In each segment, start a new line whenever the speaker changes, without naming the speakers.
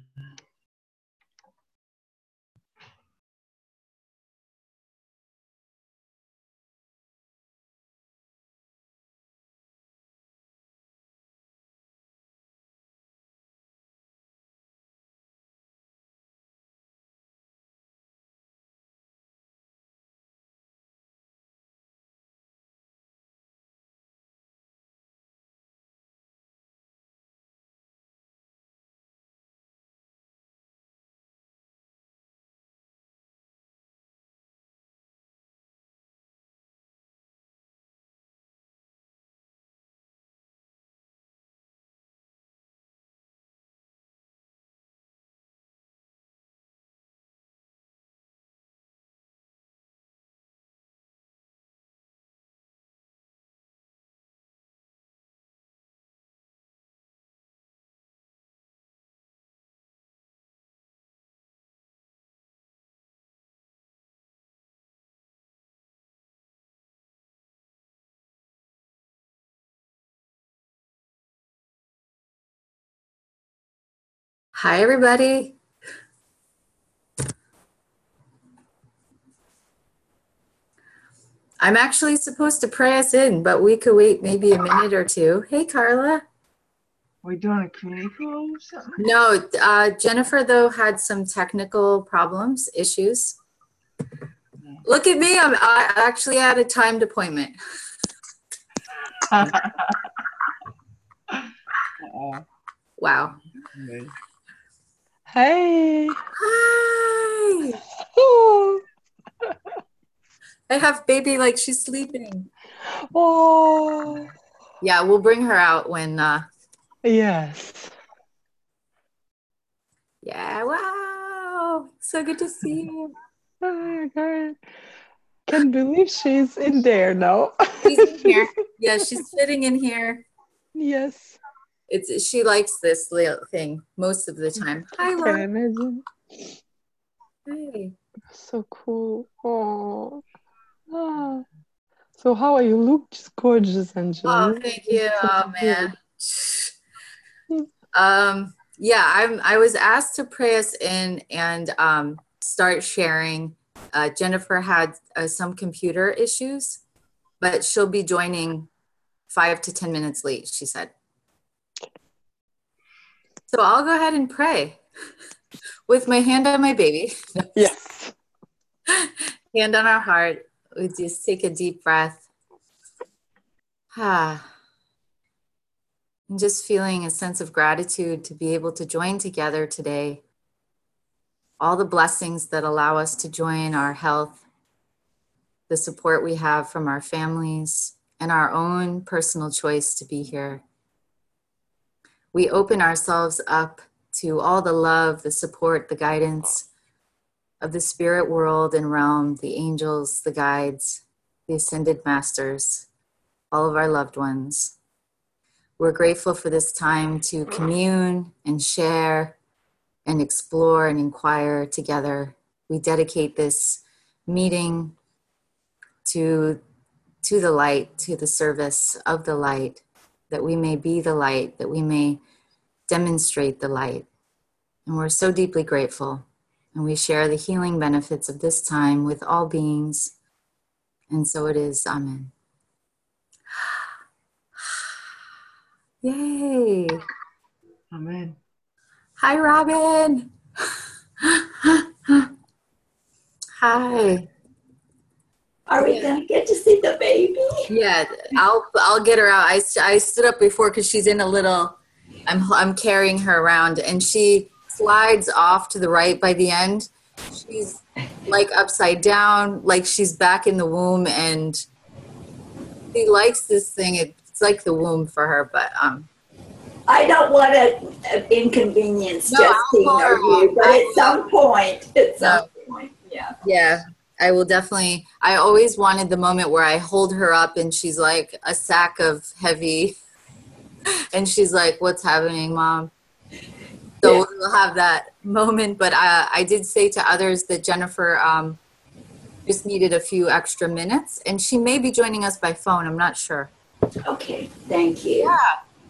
Mm-hmm. Hi, everybody. I'm actually supposed to pray us in, but we could wait maybe a minute or two. Hey, Carla.
We doing a community call or something?
No, uh, Jennifer, though, had some technical problems, issues. Look at me. I'm I actually had a timed appointment.
Uh-oh.
Wow.
Hey.
Hi. I have baby like she's sleeping.
oh.
Yeah, we'll bring her out when, uh,
Yes.
yeah, wow. So good to see you.
Oh my God. Can't believe she's in there now.
She's in here. Yeah, she's sitting in here.
yes.
It's she likes this little thing most of the time. Hi, Laura.
imagine?
Hey.
So cool. Oh. Ah. So how are you? Look just gorgeous, Angela.
Oh, thank you. Oh man. Um, yeah, I'm. I was asked to pray us in and um, start sharing. Uh, Jennifer had uh, some computer issues, but she'll be joining five to ten minutes late. She said. So I'll go ahead and pray with my hand on my baby.
Yes.
hand on our heart. We just take a deep breath. Ah. And just feeling a sense of gratitude to be able to join together today. All the blessings that allow us to join our health, the support we have from our families, and our own personal choice to be here. We open ourselves up to all the love, the support, the guidance of the spirit world and realm, the angels, the guides, the ascended masters, all of our loved ones. We're grateful for this time to commune and share and explore and inquire together. We dedicate this meeting to, to the light, to the service of the light, that we may be the light, that we may demonstrate the light. And we're so deeply grateful. And we share the healing benefits of this time with all beings. And so it is. Amen. Yay.
Amen.
Hi, Robin. Hi.
Are we gonna get to see the baby?
Yeah, I'll I'll get her out. I, I stood up before because she's in a little. I'm I'm carrying her around, and she slides off to the right by the end. She's like upside down, like she's back in the womb, and she likes this thing. It's like the womb for her, but um,
I don't want to inconvenience
No,
Justine or you, but at some point, at some point, yeah.
yeah, I will definitely. I always wanted the moment where I hold her up, and she's like a sack of heavy, and she's like, "What's happening, mom?" So
Yeah.
we'll have that moment. But I, I did say to others that Jennifer um, just needed a few extra minutes, and she may be joining us by phone. I'm not sure.
Okay, thank you.
Yeah.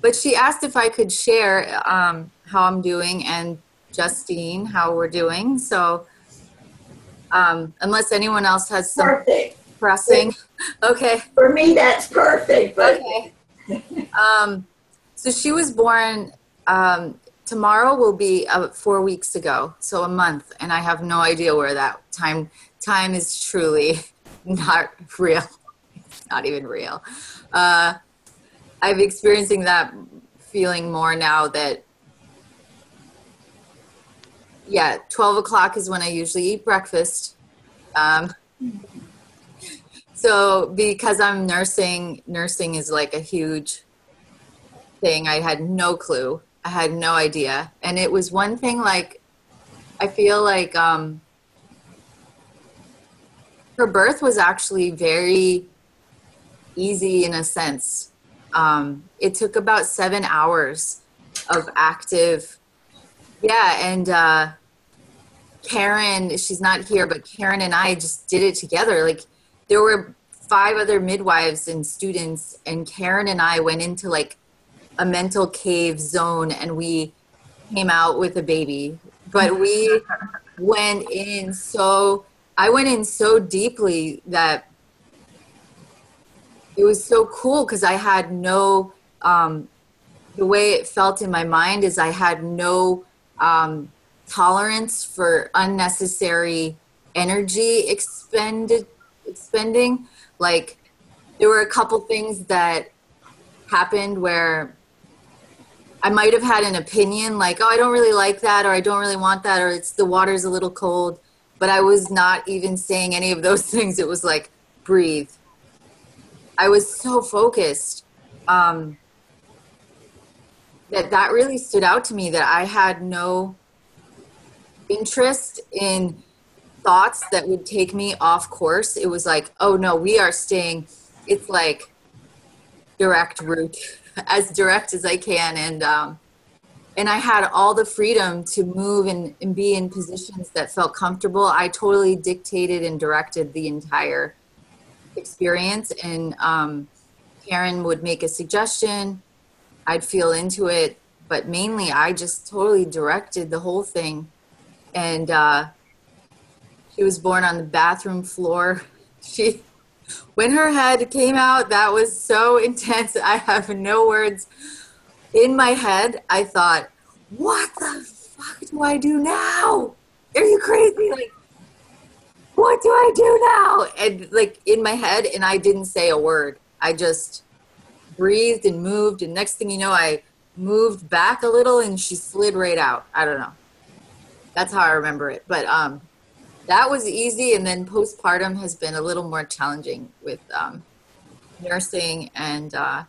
But she asked if I could share um, how I'm doing, and Justine how we're doing. So, um, unless anyone else has some
Perfect.
pressing, okay.
For me, that's perfect, but
Okay. Um, so she was born. Um, tomorrow will be uh, four weeks ago, so a month, and I have no idea where that time time is truly not real. It's not even real. Uh, I'm experiencing that feeling more now that. Yeah, 12 o'clock is when I usually eat breakfast. Um, so because I'm nursing, nursing is like a huge thing. I had no clue. I had no idea. And it was one thing like I feel like um her birth was actually very easy in a sense. Um it took about 7 hours of active yeah, and uh Karen, she's not here, but Karen and I just did it together. Like there were five other midwives and students and karen and i went into like a mental cave zone and we came out with a baby but we went in so i went in so deeply that it was so cool because i had no um, the way it felt in my mind is i had no um, tolerance for unnecessary energy expended expending like there were a couple things that happened where I might have had an opinion like, oh, I don't really like that, or I don't really want that, or it's the water's a little cold. But I was not even saying any of those things. It was like, breathe. I was so focused um, that that really stood out to me that I had no interest in thoughts that would take me off course. It was like, oh no, we are staying. It's like direct route, as direct as I can, and um, and I had all the freedom to move and, and be in positions that felt comfortable. I totally dictated and directed the entire experience, and um, Karen would make a suggestion. I'd feel into it, but mainly I just totally directed the whole thing, and. Uh, she was born on the bathroom floor. She, when her head came out, that was so intense. I have no words. In my head, I thought, what the fuck do I do now? Are you crazy? Like, what do I do now? And like in my head, and I didn't say a word. I just breathed and moved. And next thing you know, I moved back a little and she slid right out. I don't know. That's how I remember it. But um, that was easy. And then postpartum has been a little more challenging with um, nursing. And uh,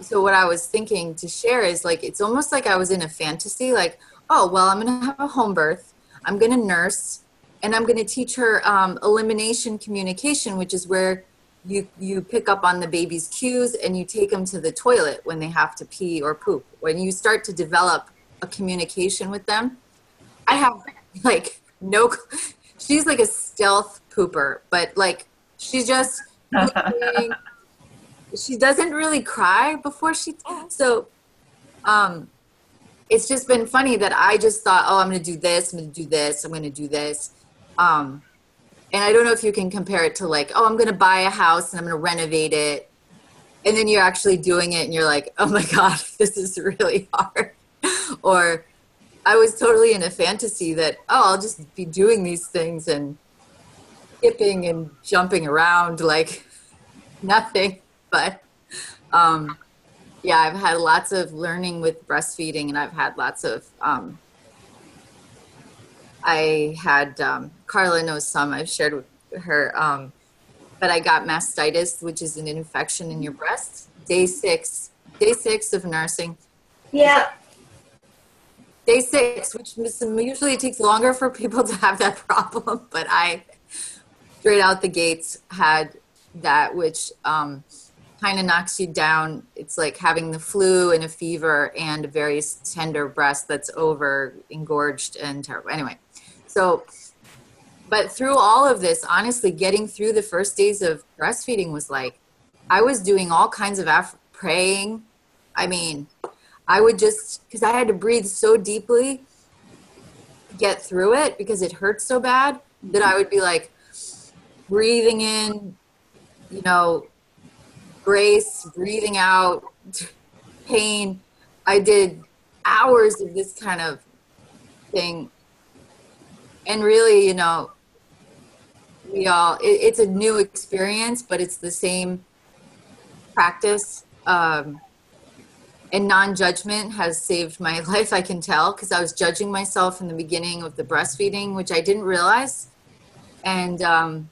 so what i was thinking to share is like it's almost like i was in a fantasy like oh well i'm going to have a home birth. I'm going to nurse. And i'm going to teach her um, elimination communication which is where you you pick up on the baby's cues and you take them to the toilet when they have to pee or poop. When you start to develop a communication with them i have like no she's like a stealth pooper but like she's just she doesn't really cry before she so um it's just been funny that i just thought oh i'm gonna do this i'm gonna do this i'm gonna do this um and i don't know if you can compare it to like oh i'm gonna buy a house and i'm gonna renovate it and then you're actually doing it and you're like oh my god this is really hard or I was totally in a fantasy that, oh, I'll just be doing these things and skipping and jumping around like nothing. But um, yeah, I've had lots of learning with breastfeeding and I've had lots of, um, I had, um, Carla knows some, I've shared with her, um, but I got mastitis, which is an infection in your breast. Day six, day six of nursing.
yeah,
day six, which usually takes longer for people to have that problem, but I straight out the gates had that, which um, kind of knocks you down. It's like having the flu and a fever and a very tender breast that's over engorged and terrible. Anyway, so, but through all of this, honestly, getting through the first days of breastfeeding was like, I was doing all kinds of aff- praying. I mean, I would just, because I had to breathe so deeply get through it because it hurts so bad that I would be like breathing in, you know, grace, breathing out pain. I did hours of this kind of thing. And really, you know, we all, it, it's a new experience, but it's the same practice. Um, and non judgment has saved my life, I can tell, because I was judging myself in the beginning of the breastfeeding, which I didn't realize. And um,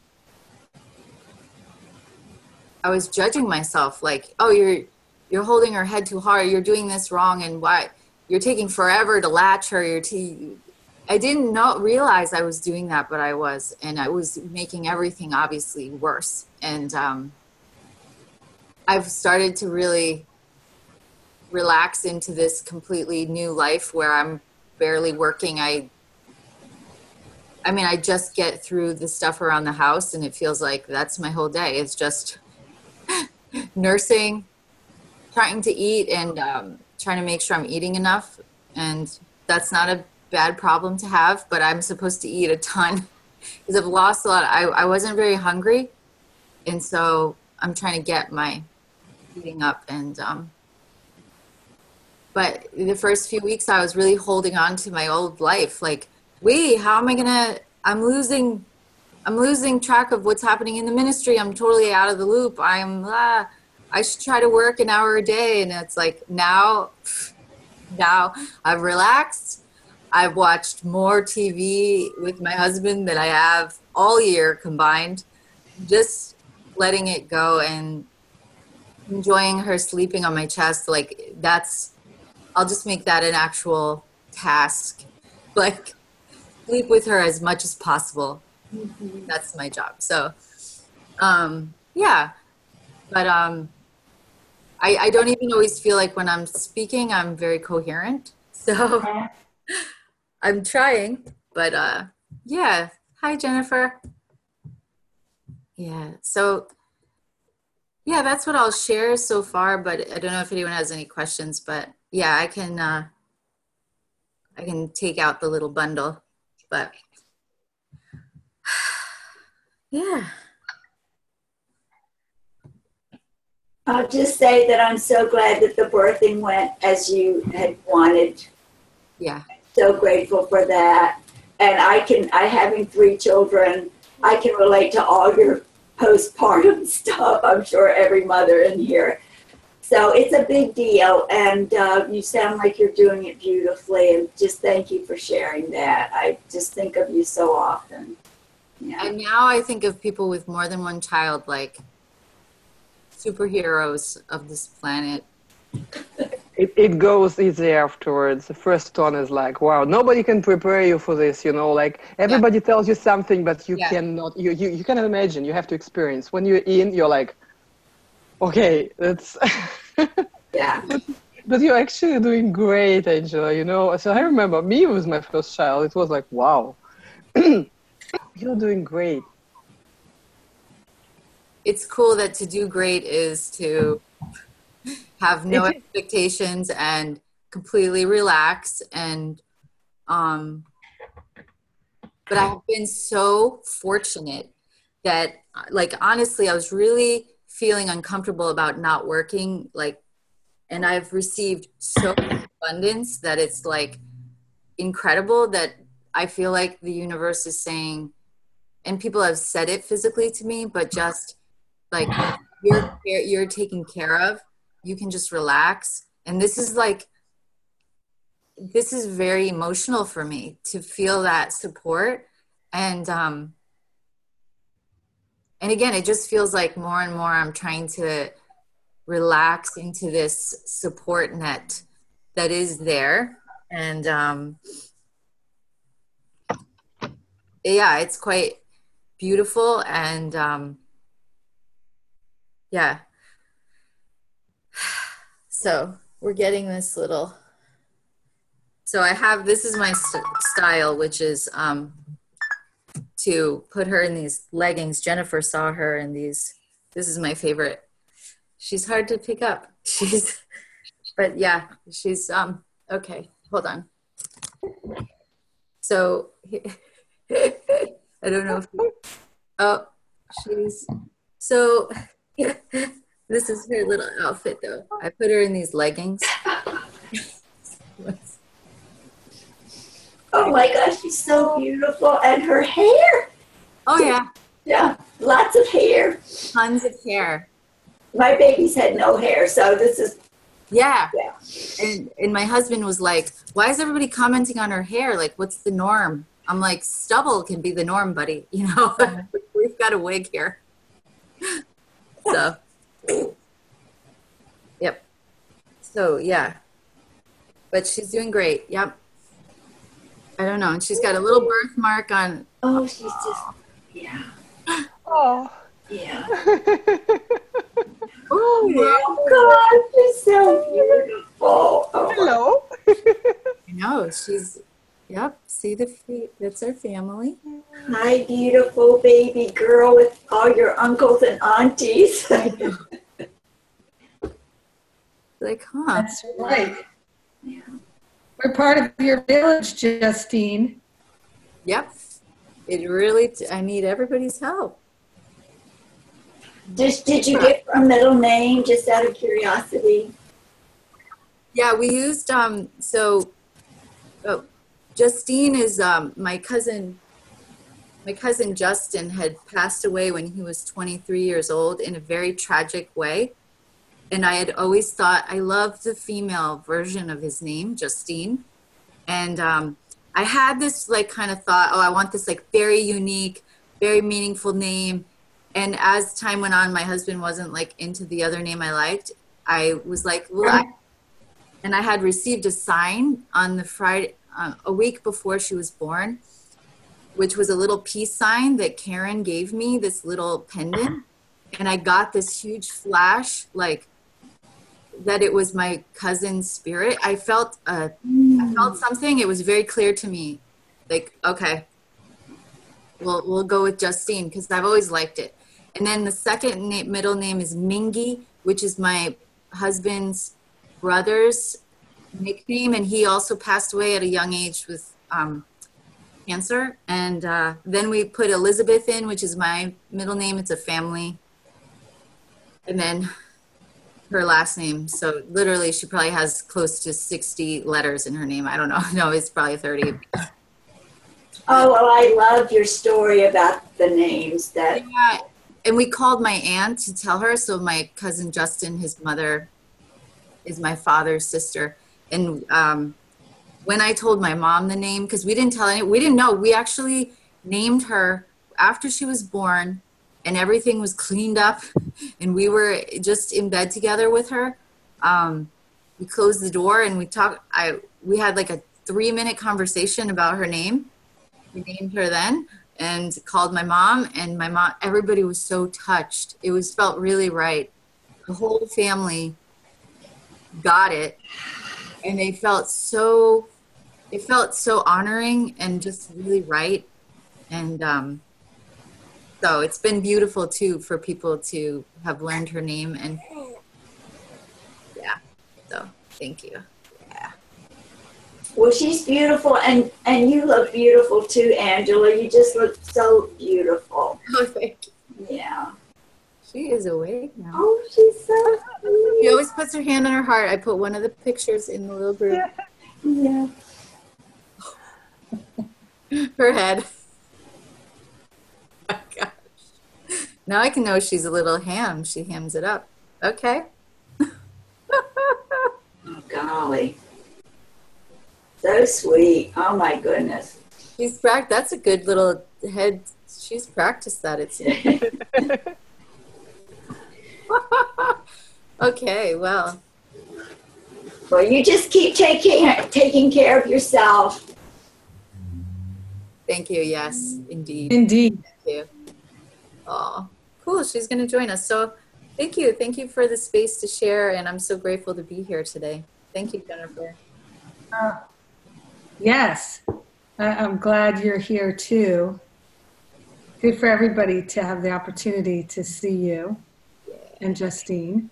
I was judging myself like, oh, you're, you're holding her head too hard. You're doing this wrong. And why you're taking forever to latch her. You're I didn't not realize I was doing that, but I was. And I was making everything obviously worse. And um, I've started to really relax into this completely new life where I'm barely working. I I mean, I just get through the stuff around the house and it feels like that's my whole day. It's just nursing, trying to eat and um, trying to make sure I'm eating enough. And that's not a bad problem to have, but I'm supposed to eat a ton because I've lost a lot. I, I wasn't very hungry. And so I'm trying to get my eating up and um, but the first few weeks i was really holding on to my old life. Like wait how am i gonna i'm losing i'm losing track of what's happening in the ministry. I'm totally out of the loop. I'm ah, i should try to work an hour a day. And it's like now now i've relaxed. I've watched more tv with my husband than i have all year combined. Just letting it go and enjoying her sleeping on my chest. Like that's I'll just make that an actual task. Like sleep with her as much as possible. Mm-hmm. That's my job. So, um, yeah, but um, I, I don't even always feel like when I'm speaking, I'm very coherent. So I'm trying, but uh, yeah. Hi, Jennifer. Yeah. So yeah, that's what I'll share so far, but I don't know if anyone has any questions, but yeah, I can uh, I can take out the little bundle, but yeah.
I'll just say that I'm so glad that the birthing went as you had wanted.
Yeah.
So grateful for that. And I can, I having three children, I can relate to all your postpartum stuff. I'm sure every mother in here so it's a big deal, and uh, you sound like you're doing it beautifully. And just thank you for sharing that. I just think of you so often.
Yeah. And now I think of people with more than one child like superheroes of this planet.
It, it goes easy afterwards. The first one is like, wow, nobody can prepare you for this, you know, like everybody yeah. tells you something, but you yeah. cannot, you, you, you cannot imagine, you have to experience. When you're in, you're like, okay, that's
yeah.
But, but, you're actually doing great, Angela. You know, so I remember me was my first child. It was like, wow, you're doing great.
It's cool that to do great is to have no expectations and completely relax and um but I've been so fortunate that like honestly I was really feeling uncomfortable about not working like and i've received so abundance that it's like incredible that i feel like the universe is saying and people have said it physically to me but just like you're you're taken care of. You can just relax. And this is like this is very emotional for me to feel that support. And um and again it just feels like more and more i'm trying to relax into this support net that is there. And um yeah it's quite beautiful and um yeah. So we're getting this little so i have this is my st- style which is um to put her in these leggings. Jennifer saw her in these. This is my favorite. She's hard to pick up. She's, but yeah, she's um okay. Hold on. So I don't know if oh she's so this is her little outfit though. I put her in these leggings.
Oh my gosh, she's so beautiful. And her hair.
Oh yeah,
Yeah, lots of hair.
tons of hair.
My babies had no hair, so this is,
Yeah.
Yeah.
And and my husband was like, "Why is everybody commenting on her hair? Like, what's the norm?" I'm like, "Stubble can be the norm, buddy. You know, mm-hmm. we've got a wig here." So, yep. So yeah, but she's doing great. Yep. I don't know, and she's got a little birthmark on.
oh, she's just, yeah,
Oh.
yeah.
Oh
Oh God, she's so beautiful. Oh,
Hello.
I know she's. Yep. See the feet. That's our family.
Hi, beautiful baby girl with all your uncles and aunties.
Like, huh?
That's right.
Yeah.
We're part of your village, Justine.
Yep. It really, I need everybody's help.
Just, did you get her middle name just out of curiosity?
Yeah, we used, um, so, oh, Justine is, um, my cousin, my cousin Justin had passed away when he was 23 years old in a very tragic way. And I had always thought, I loved the female version of his name, Justine. And, um, I had this like kind of thought, oh, I want this like very unique, very meaningful name. And as time went on, my husband wasn't like into the other name I liked. I was like, well, I, and I had received a sign on the Friday, uh, a week before she was born, which was a little peace sign that Karen gave me, this little pendant. And I got this huge flash, like that it was my cousin's spirit. I felt, uh, I felt something. It was very clear to me, like, okay, we'll we'll go with Justine because I've always liked it. And then the second na- middle name is Mingy, which is my husband's brother's nickname, and he also passed away at a young age with um, cancer. And uh, then we put Elizabeth in, which is my middle name. It's a family, and then her last name. So literally, she probably has close to sixty letters in her name. I don't know. No, it's probably thirty.
Oh, well, I love your story about the names that,
Yeah, and we called my aunt to tell her. So my cousin Justin, his mother, is my father's sister, and um, when I told my mom the name, because we didn't tell any, we didn't know. We actually named her after she was born, and everything was cleaned up, and we were just in bed together with her. Um, we closed the door and we talked. I we had like a three minute conversation about her name. We named her then and called my mom and my mom everybody was so touched it was felt really right the whole family got it and they felt so it felt so honoring and just really right and um so it's been beautiful too for people to have learned her name and yeah so thank you yeah
well, she's beautiful and, and you look beautiful too, Angela. You just look so beautiful.
oh thank you
Yeah.
she is awake now
Oh, she's so
She always puts her hand on her heart. I put one of the pictures in the little group.
Yeah.
Her head. Oh my gosh. Now I can know she's a little ham. She hams it up. Okay.
Oh, golly. So sweet. Oh, my goodness.
She's prac. That's a good little head. She's practiced that. It seems. okay. Well.
Well, you just keep taking taking care of yourself.
Thank you. Yes, indeed.
Indeed.
Thank you. Oh, cool. She's going to join us. So, thank you. Thank you for the space to share, and I'm so grateful to be here today. Thank you, Jennifer.
Uh, yes. I, I'm glad you're here too. Good for everybody to have the opportunity to see you and Justine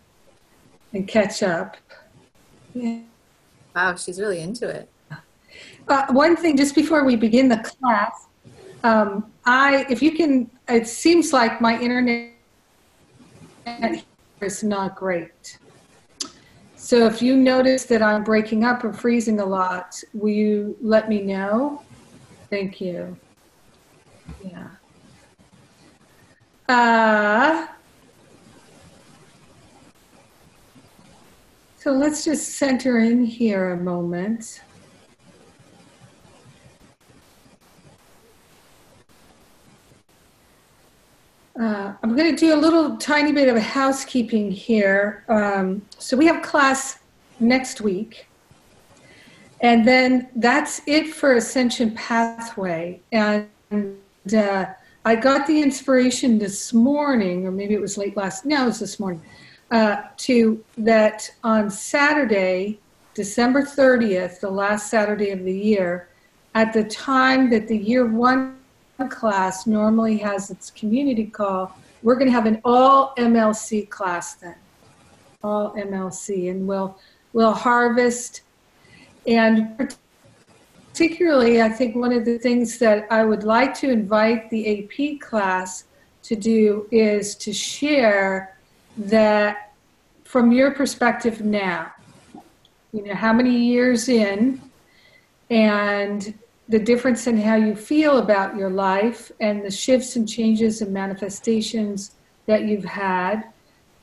and catch up. Yeah.
Wow, she's really into it.
Uh, one thing, just before we begin the class, um, I, if you can, it seems like my internet is not great. So if you notice that I'm breaking up or freezing a lot, will you let me know? Thank you. Yeah. Uh, so let's just center in here a moment. Uh, I'm going to do a little tiny bit of housekeeping here. Um, so we have class next week. And then that's it for Ascension Pathway. And uh, I got the inspiration this morning, or maybe it was late last, no, it was this morning, uh, to that on Saturday, December 30th, the last Saturday of the year, at the time that the year one class normally has its community call, we're going to have an all MLC class then, all MLC, and we'll we'll harvest. And particularly, I think one of the things that I would like to invite the AP class to do is to share that from your perspective now. You know, how many years in, and the difference in how you feel about your life and the shifts and changes and manifestations that you've had.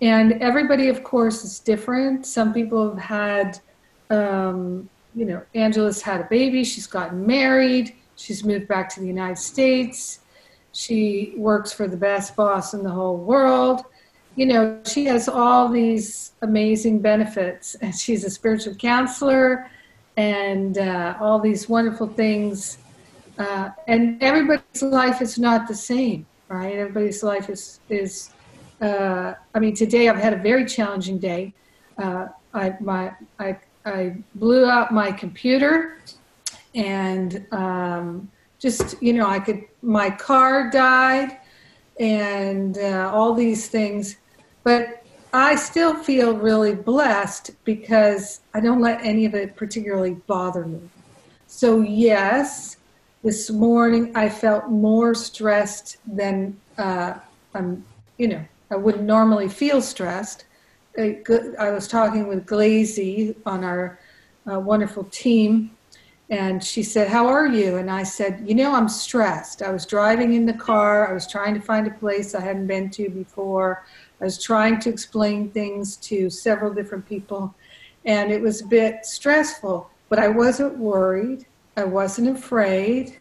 And everybody, of course, is different. Some people have had, um, you know, Angela's had a baby, she's gotten married, she's moved back to the United States, she works for the best boss in the whole world. You know, she has all these amazing benefits, and she's a spiritual counselor and uh, all these wonderful things. Uh, and everybody's life is not the same, right? Everybody's life is is. Uh, I mean, today I've had a very challenging day. Uh, I my I I blew out my computer, and um, just you know I could my car died, and uh, all these things, but I still feel really blessed because I don't let any of it particularly bother me. So, yes, this morning I felt more stressed than uh, I'm, you know, I wouldn't normally feel stressed. I was talking with Glazy on our uh, wonderful team, and she said, How are you? And I said, You know, I'm stressed. I was driving in the car, I was trying to find a place I hadn't been to before. I was trying to explain things to several different people, and it was a bit stressful, but I wasn't worried. I wasn't afraid.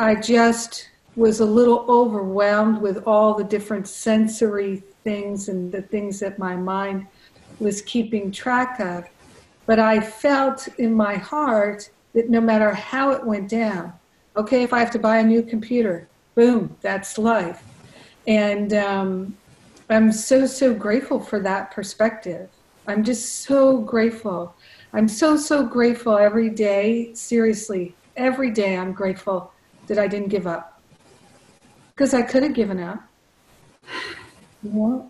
I just was a little overwhelmed with all the different sensory things and the things that my mind was keeping track of. But I felt in my heart that no matter how it went down, okay, if I have to buy a new computer, boom, that's life. And um, I'm so, so grateful for that perspective. I'm just so grateful. I'm so, so grateful every day. Seriously, every day I'm grateful that I didn't give up. Because I could have given up.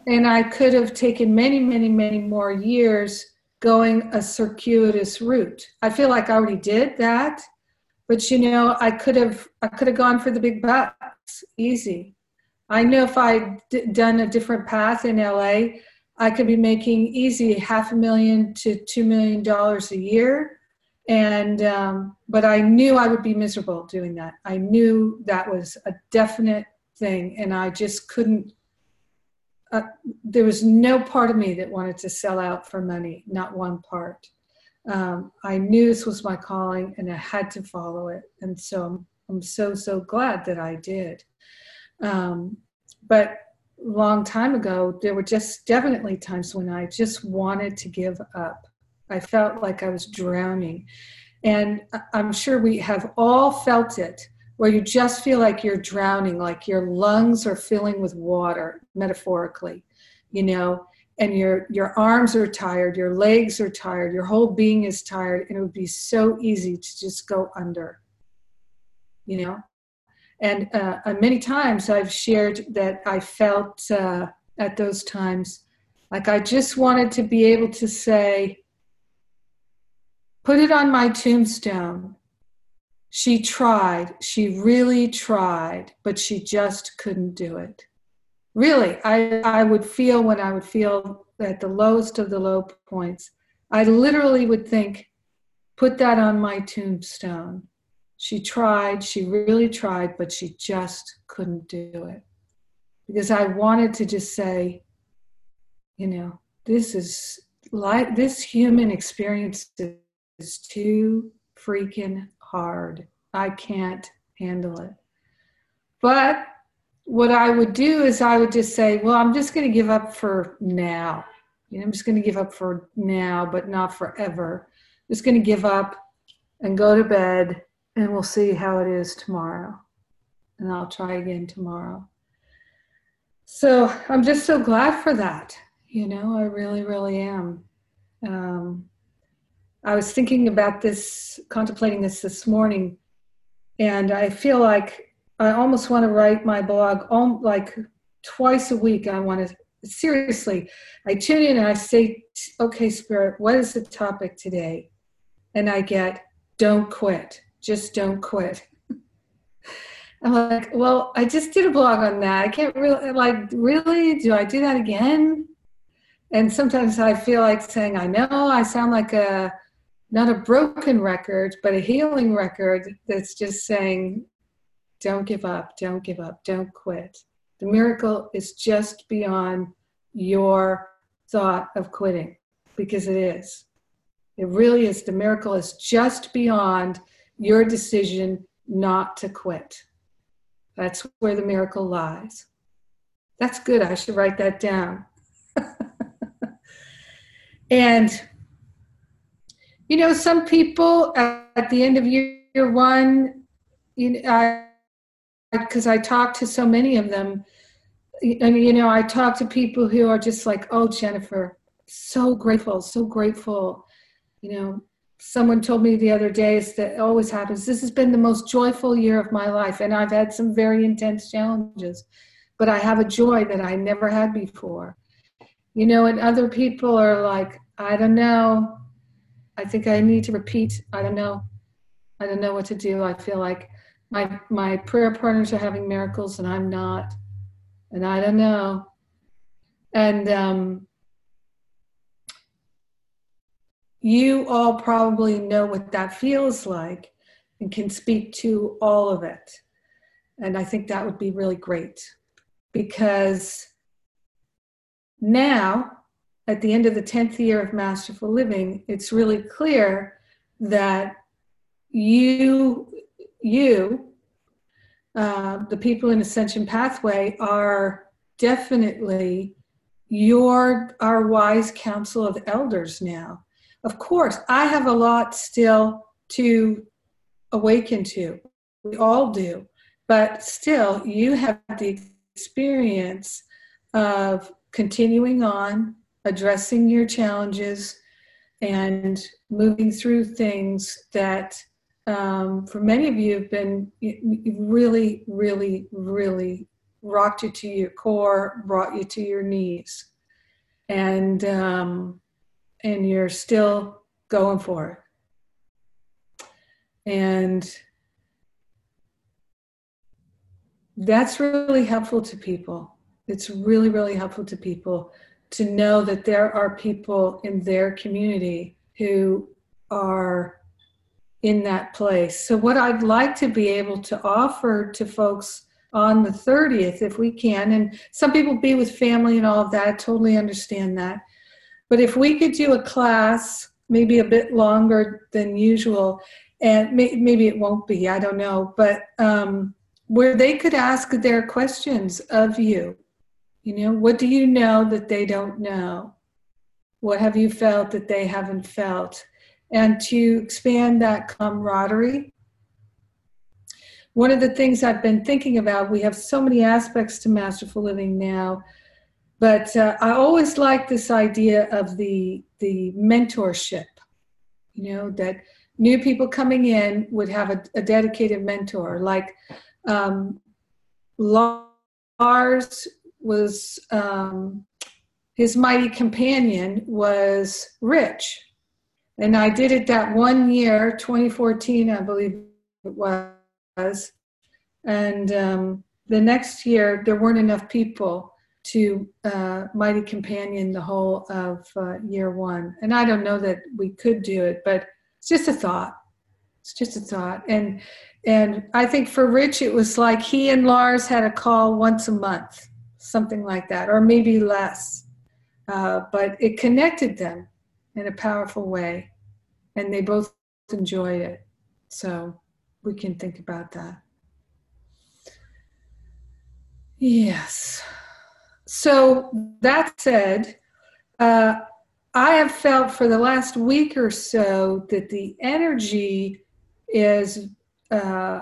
And I could have taken many, many, many more years going a circuitous route. I feel like I already did that. But you know, I could have I could have gone for the big bucks, easy. I know if I'd done a different path in LA, I could be making easy half a million to two million dollars a year. And, um, but I knew I would be miserable doing that. I knew that was a definite thing. And I just couldn't, uh, there was no part of me that wanted to sell out for money, not one part. Um, I knew this was my calling and I had to follow it. And so I'm, I'm so, so glad that I did. Um, but long time ago, there were just definitely times when I just wanted to give up. I felt like I was drowning. And I'm sure we have all felt it where you just feel like you're drowning, like your lungs are filling with water, metaphorically, you know, and your your arms are tired, your legs are tired, your whole being is tired, and it would be so easy to just go under. You know, and uh, many times I've shared that I felt uh, at those times like I just wanted to be able to say, put it on my tombstone. she tried, she really tried, but she just couldn't do it. Really, I, I would feel when I would feel at the lowest of the low points, I literally would think, put that on my tombstone. She tried, she really tried, but she just couldn't do it. Because I wanted to just say, you know, this is like this human experience is too freaking hard. I can't handle it. But what I would do is I would just say, well, I'm just going to give up for now. You know, I'm just going to give up for now, but not forever. I'm just going to give up and go to bed, and we'll see how it is tomorrow. And I'll try again tomorrow. So I'm just so glad for that. You know, I really, really am. Um, I was thinking about this, contemplating this this morning, and I feel like I almost want to write my blog all, like twice a week. I want to seriously. I tune in and I say, "Okay, Spirit, what is the topic today?" And I get, "Don't quit. Just don't quit." I'm like, "Well, I just did a blog on that. I can't really like really. Do I do that again?" And sometimes I feel like saying, "I know I sound like a." not a broken record, but a healing record that's just saying, don't give up, don't give up, don't quit. The miracle is just beyond your thought of quitting because it is. It really is. The miracle is just beyond your decision not to quit. That's where the miracle lies. That's good. I should write that down. and you know, some people at the end of year one, you know, because I, I talk to so many of them, and you know, I talk to people who are just like, "Oh, Jennifer, so grateful, so grateful." You know, someone told me the other day is that always happens. This has been the most joyful year of my life, and I've had some very intense challenges, but I have a joy that I never had before. You know, and other people are like, I don't know, I think I need to repeat. I don't know. I don't know what to do. I feel like my my prayer partners are having miracles and I'm not, and I don't know. And um, you all probably know what that feels like and can speak to all of it. And I think that would be really great because now at the end of the 10th year of masterful living it's really clear that you you uh, the people in ascension pathway are definitely your our wise council of elders now of course i have a lot still to awaken to. We all do. But still you have the experience of continuing on addressing your challenges and moving through things that um, for many of you have been really, really, really rocked you to your core, brought you to your knees, and um, and you're still going for it. And that's really helpful to people. It's really, really helpful to people to know that there are people in their community who are in that place. So, what I'd like to be able to offer to folks on the 30th, if we can, and some people be with family and all of that, I totally understand that. But if we could do a class, maybe a bit longer than usual, and may, maybe it won't be, I don't know, but um, where they could ask their questions of you you know, what do you know that they don't know? What have you felt that they haven't felt? And to expand that camaraderie. One of the things I've been thinking about, we have so many aspects to masterful living now, but uh, I always like this idea of the the mentorship. You know that new people coming in would have a, a dedicated mentor, like um, Lars was um, his mighty companion was Rich. And I did it that one year, 2014, I believe it was. And um, the next year, there weren't enough people to uh, Mighty Companion the whole of uh, year one. And I don't know that we could do it, but it's just a thought. It's just a thought. And and I think for Rich, it was like he and Lars had a call once a month, something like that, or maybe less. Uh, but it connected them in a powerful way, and they both enjoyed it. So we can think about that. Yes. So that said, uh, I have felt for the last week or so that the energy is uh,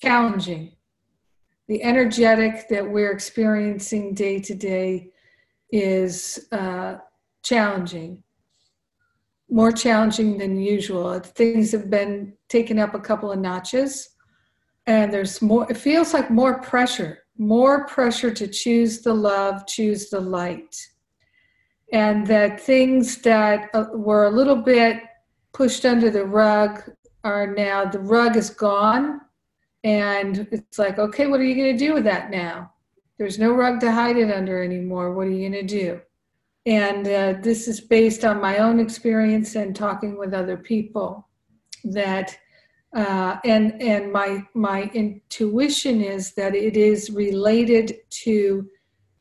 challenging. The energetic that we're experiencing day to day is uh, challenging, more challenging than usual. Things have been taken up a couple of notches, and there's more, it feels like more pressure, more pressure to choose the love, choose the light. And that things that uh, were a little bit pushed under the rug are now the rug is gone. And it's like okay what are you going to do with that now? There's no rug to hide it under anymore. What are you going to do? And uh, this is based on my own experience and talking with other people that uh, and and my my intuition is that it is related to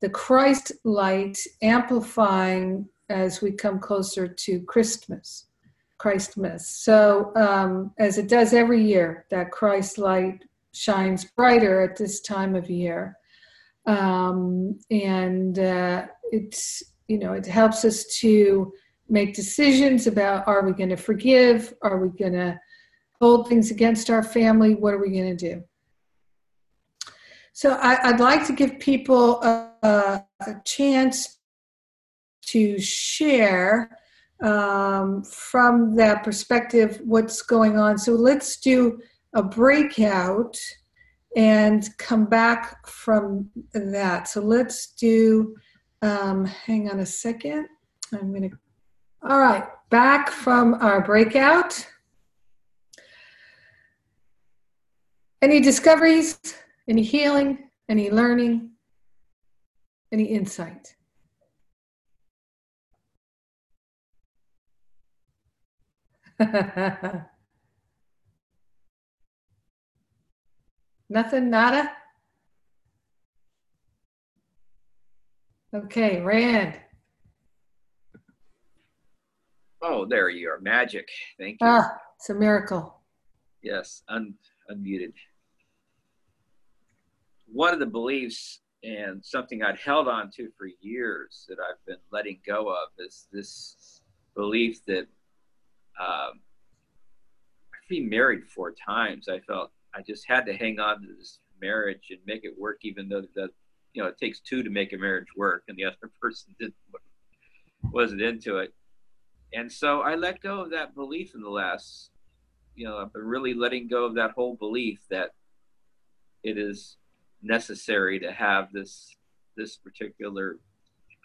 the christ light amplifying as we come closer to christmas Christmas. So, um, as it does every year, that Christ light shines brighter at this time of year. Um, and uh, it's, you know, it helps us to make decisions about are we going to forgive? Are we going to hold things against our family? What are we going to do? So, I, would like to give people a, a, chance to share um, from that perspective what's going on. So let's do a breakout and come back from that. So let's do, um, hang on a second. I'm going to, all right, back from our breakout. Any discoveries, any healing, any learning, any insight? Nothing, nada? Okay, Rand.
Oh, there you are. Magic. Thank you.
Ah, it's a miracle.
Yes, un- unmuted. One of the beliefs and something I'd held on to for years that I've been letting go of is this belief that um, I've been married four times. I felt I just had to hang on to this marriage and make it work, even though that you know it takes two to make a marriage work, and the other person didn't wasn't into it. And so I let go of that belief in the last, you know, I've been really letting go of that whole belief that it is necessary to have this this particular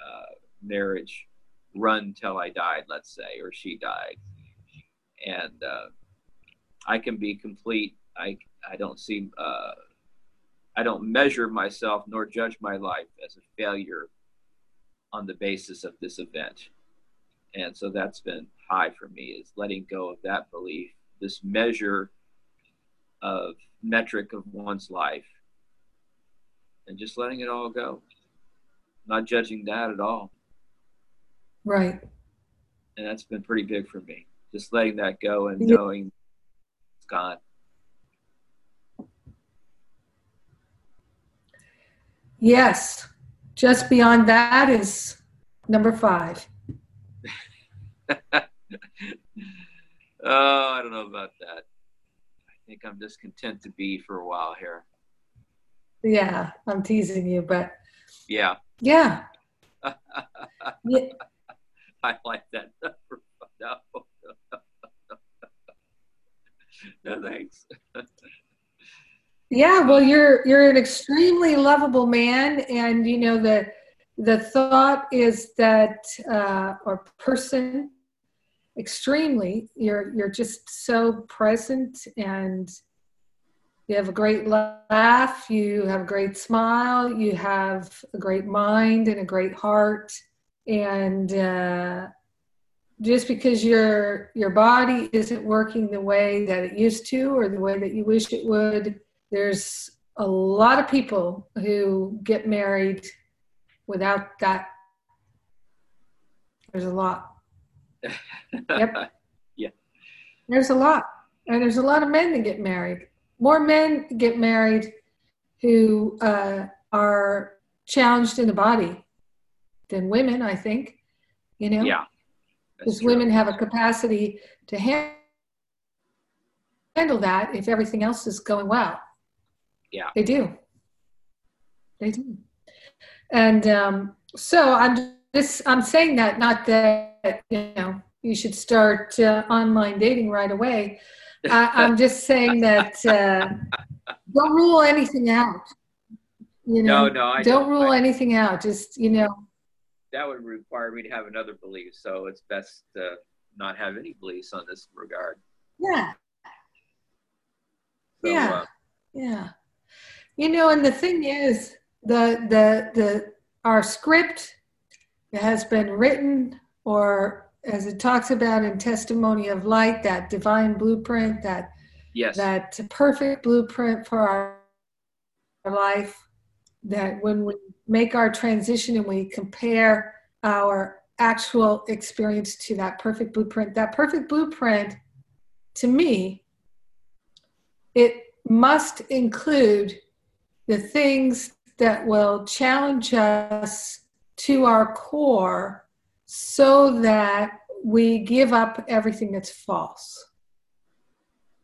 uh, marriage run till I died, let's say, or she died and uh, I can be complete. I I don't see uh, I don't measure myself nor judge my life as a failure on the basis of this event, and so that's been high for me is letting go of that belief, this measure of metric of one's life, and just letting it all go, not judging that at all.
Right.
And that's been pretty big for me just letting that go and knowing it's gone.
Yes. Just beyond that is number five.
oh, I don't know about that. I think I'm just content to be for a while here.
Yeah, I'm teasing you, but
yeah.
Yeah.
yeah. I like that. no. no thanks.
yeah, well, you're you're an extremely lovable man, and you know the the thought is that uh, or person extremely. You're you're just so present and you have a great laugh, you have a great smile, you have a great mind and a great heart. And uh, just because your your body isn't working the way that it used to or the way that you wish it would, there's a lot of people who get married without that. There's a lot. Yep.
yeah.
There's a lot. And there's a lot of men that get married more men get married who uh, are challenged in the body than women, I think. You know?
Yeah.
Because women have a capacity to handle that if everything else is going well.
Yeah.
They do. They do. And um, so I'm just, I'm saying that not that, you know, you should start uh, online dating right away I, am just saying that uh, don't rule anything out. You know,
no, no, I
don't,
don't
rule
I,
anything out. Just you know,
that would require me to have another belief. So it's best to not have any beliefs on this regard.
Yeah.
So,
yeah.
Uh,
yeah. You know, and the thing is, the the the our script has been written or as it talks about in testimony of light that divine blueprint that
yes.
that perfect blueprint for our, our life that when we make our transition and we compare our actual experience to that perfect blueprint that perfect blueprint to me it must include the things that will challenge us to our core so that we give up everything that's false.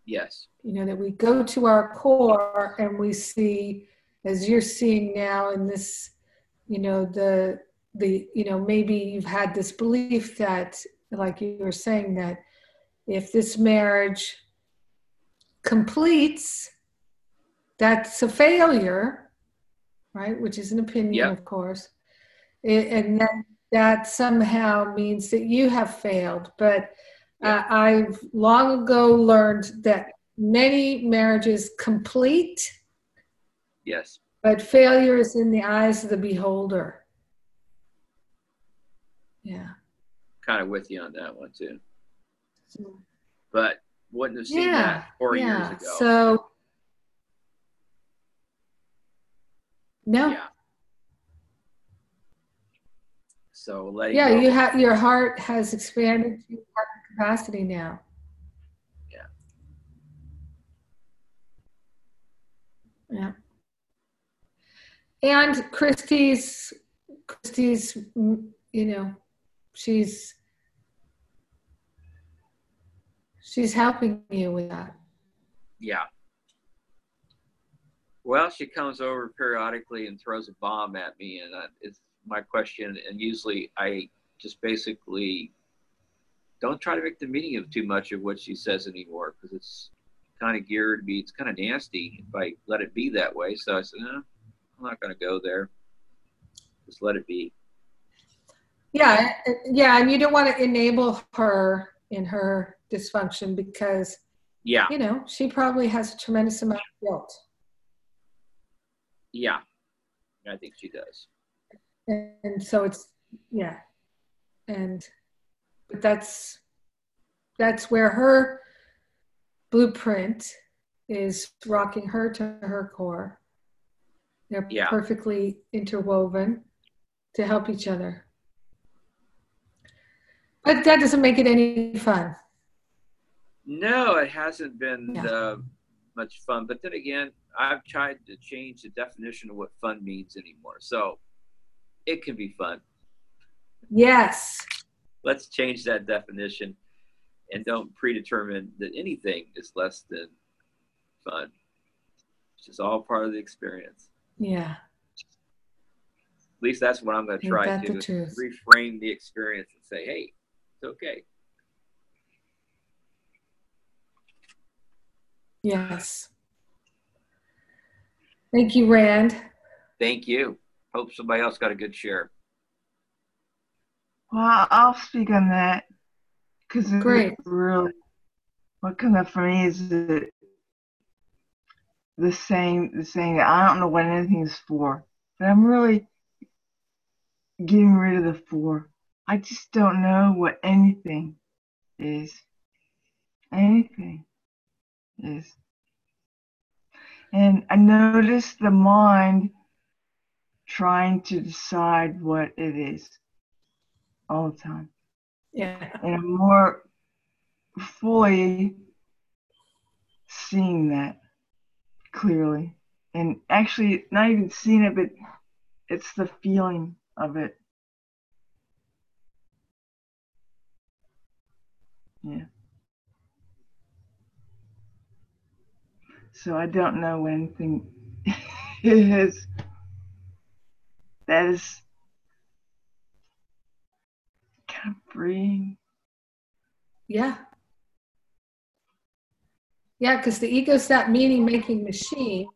Yes.
You know, that we go to our core and we see, as you're seeing now in this, you know, the, the, you know, maybe you've had this belief that, like you were saying, that if this marriage completes, that's a failure, right? Which is an opinion,
yep.
of course. It, and then that somehow means that you have failed. But uh, I've long ago learned that many marriages complete.
Yes.
But failure is in the eyes of the beholder. Yeah.
Kind of with you on that one too. But wouldn't have seen
yeah,
that four
yeah.
years ago.
So no.
Yeah. So letting
yeah,
go.
you have your heart has expanded to capacity now.
Yeah.
Yeah. And Christy's Christy's you know, she's she's helping you with that.
Yeah. Well, she comes over periodically and throws a bomb at me, and it's my question, and usually I just basically don't try to make the meaning of too much of what she says anymore because it's kind of geared to be, it's kind of nasty if I let it be that way. So I said, no, I'm not going to go there. Just let it be.
Yeah, yeah, and you don't want to enable her in her dysfunction because,
yeah,
you know, she probably has a tremendous amount of guilt.
Yeah, I think she does
and so it's yeah. And but that's that's where her blueprint is rocking her to her core. They're
yeah.
perfectly interwoven to help each other. But that doesn't make it any fun.
No it hasn't been
yeah.
uh, much fun. But then again i've tried to change the definition of what fun means anymore. So it can be fun.
Yes.
Let's change that definition and don't predetermine that anything is less than fun. It's just all part of the experience.
Yeah.
At least that's what I'm going to try to
do.
reframe the experience and say, hey, it's okay.
Yes. Thank you, Rand.
Thank you hope somebody else got a good share.
Well, I'll speak on that Because it's
Great.
really, what comes up for me is the, the saying, the saying that I don't know what anything is for, but I'm really getting rid of the for. I just don't know what anything is. Anything is. And I notice the mind trying to decide what it is all the time.
Yeah.
And I'm more fully seeing that clearly. And actually, not even seeing it, but it's the feeling of it. Yeah. So I don't know when anything is. That is kind of freeing.
Yeah. Yeah, because the ego's that meaning making machine.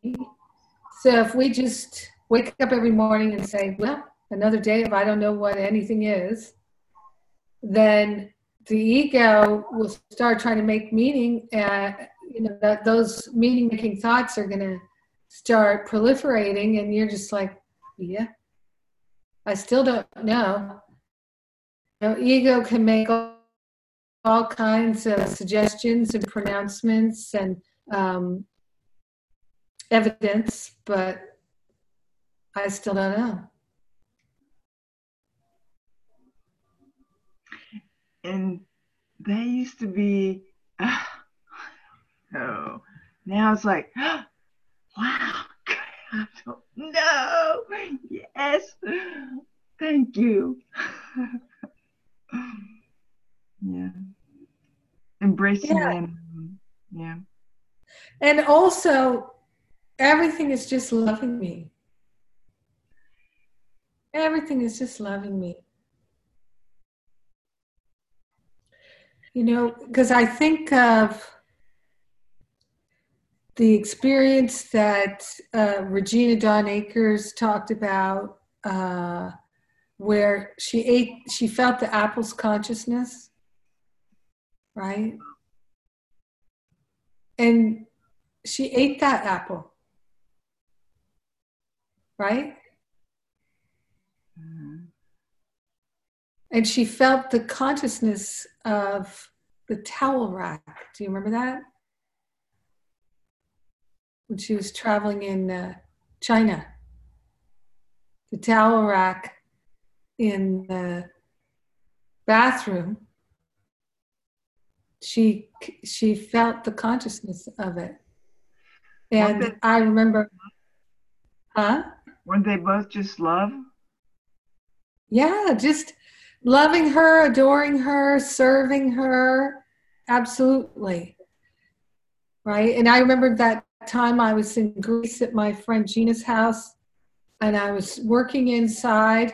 So if we just wake up every morning and say, well, another day of I don't know what anything is, then the ego will start trying to make meaning. Uh, you know, that those meaning making thoughts are going to start proliferating, and you're just like, yeah, I still don't know. You know, ego can make all, all kinds of suggestions and pronouncements and um, evidence, but I still don't know.
And that used to be, uh, oh, now it's like, wow, I don't know. Yes, thank you. yeah, embracing
Yeah.
them. Yeah.
And also, everything is just loving me. Everything is just loving me. You know, because I think of the experience that uh, Regina Dawn Akers talked about, uh, where she ate, she felt the apple's consciousness, right? And she ate that apple, right? And she felt the consciousness of the towel rack. Do you remember that? When she was traveling in uh, China. The towel rack in the bathroom. She she felt the consciousness of it. And
Wasn't
I remember huh?
Weren't they both just love?
Yeah, just loving her, adoring her, serving her. Absolutely. Right. And I remember that time I was in Greece at my friend Gina's house and I was working inside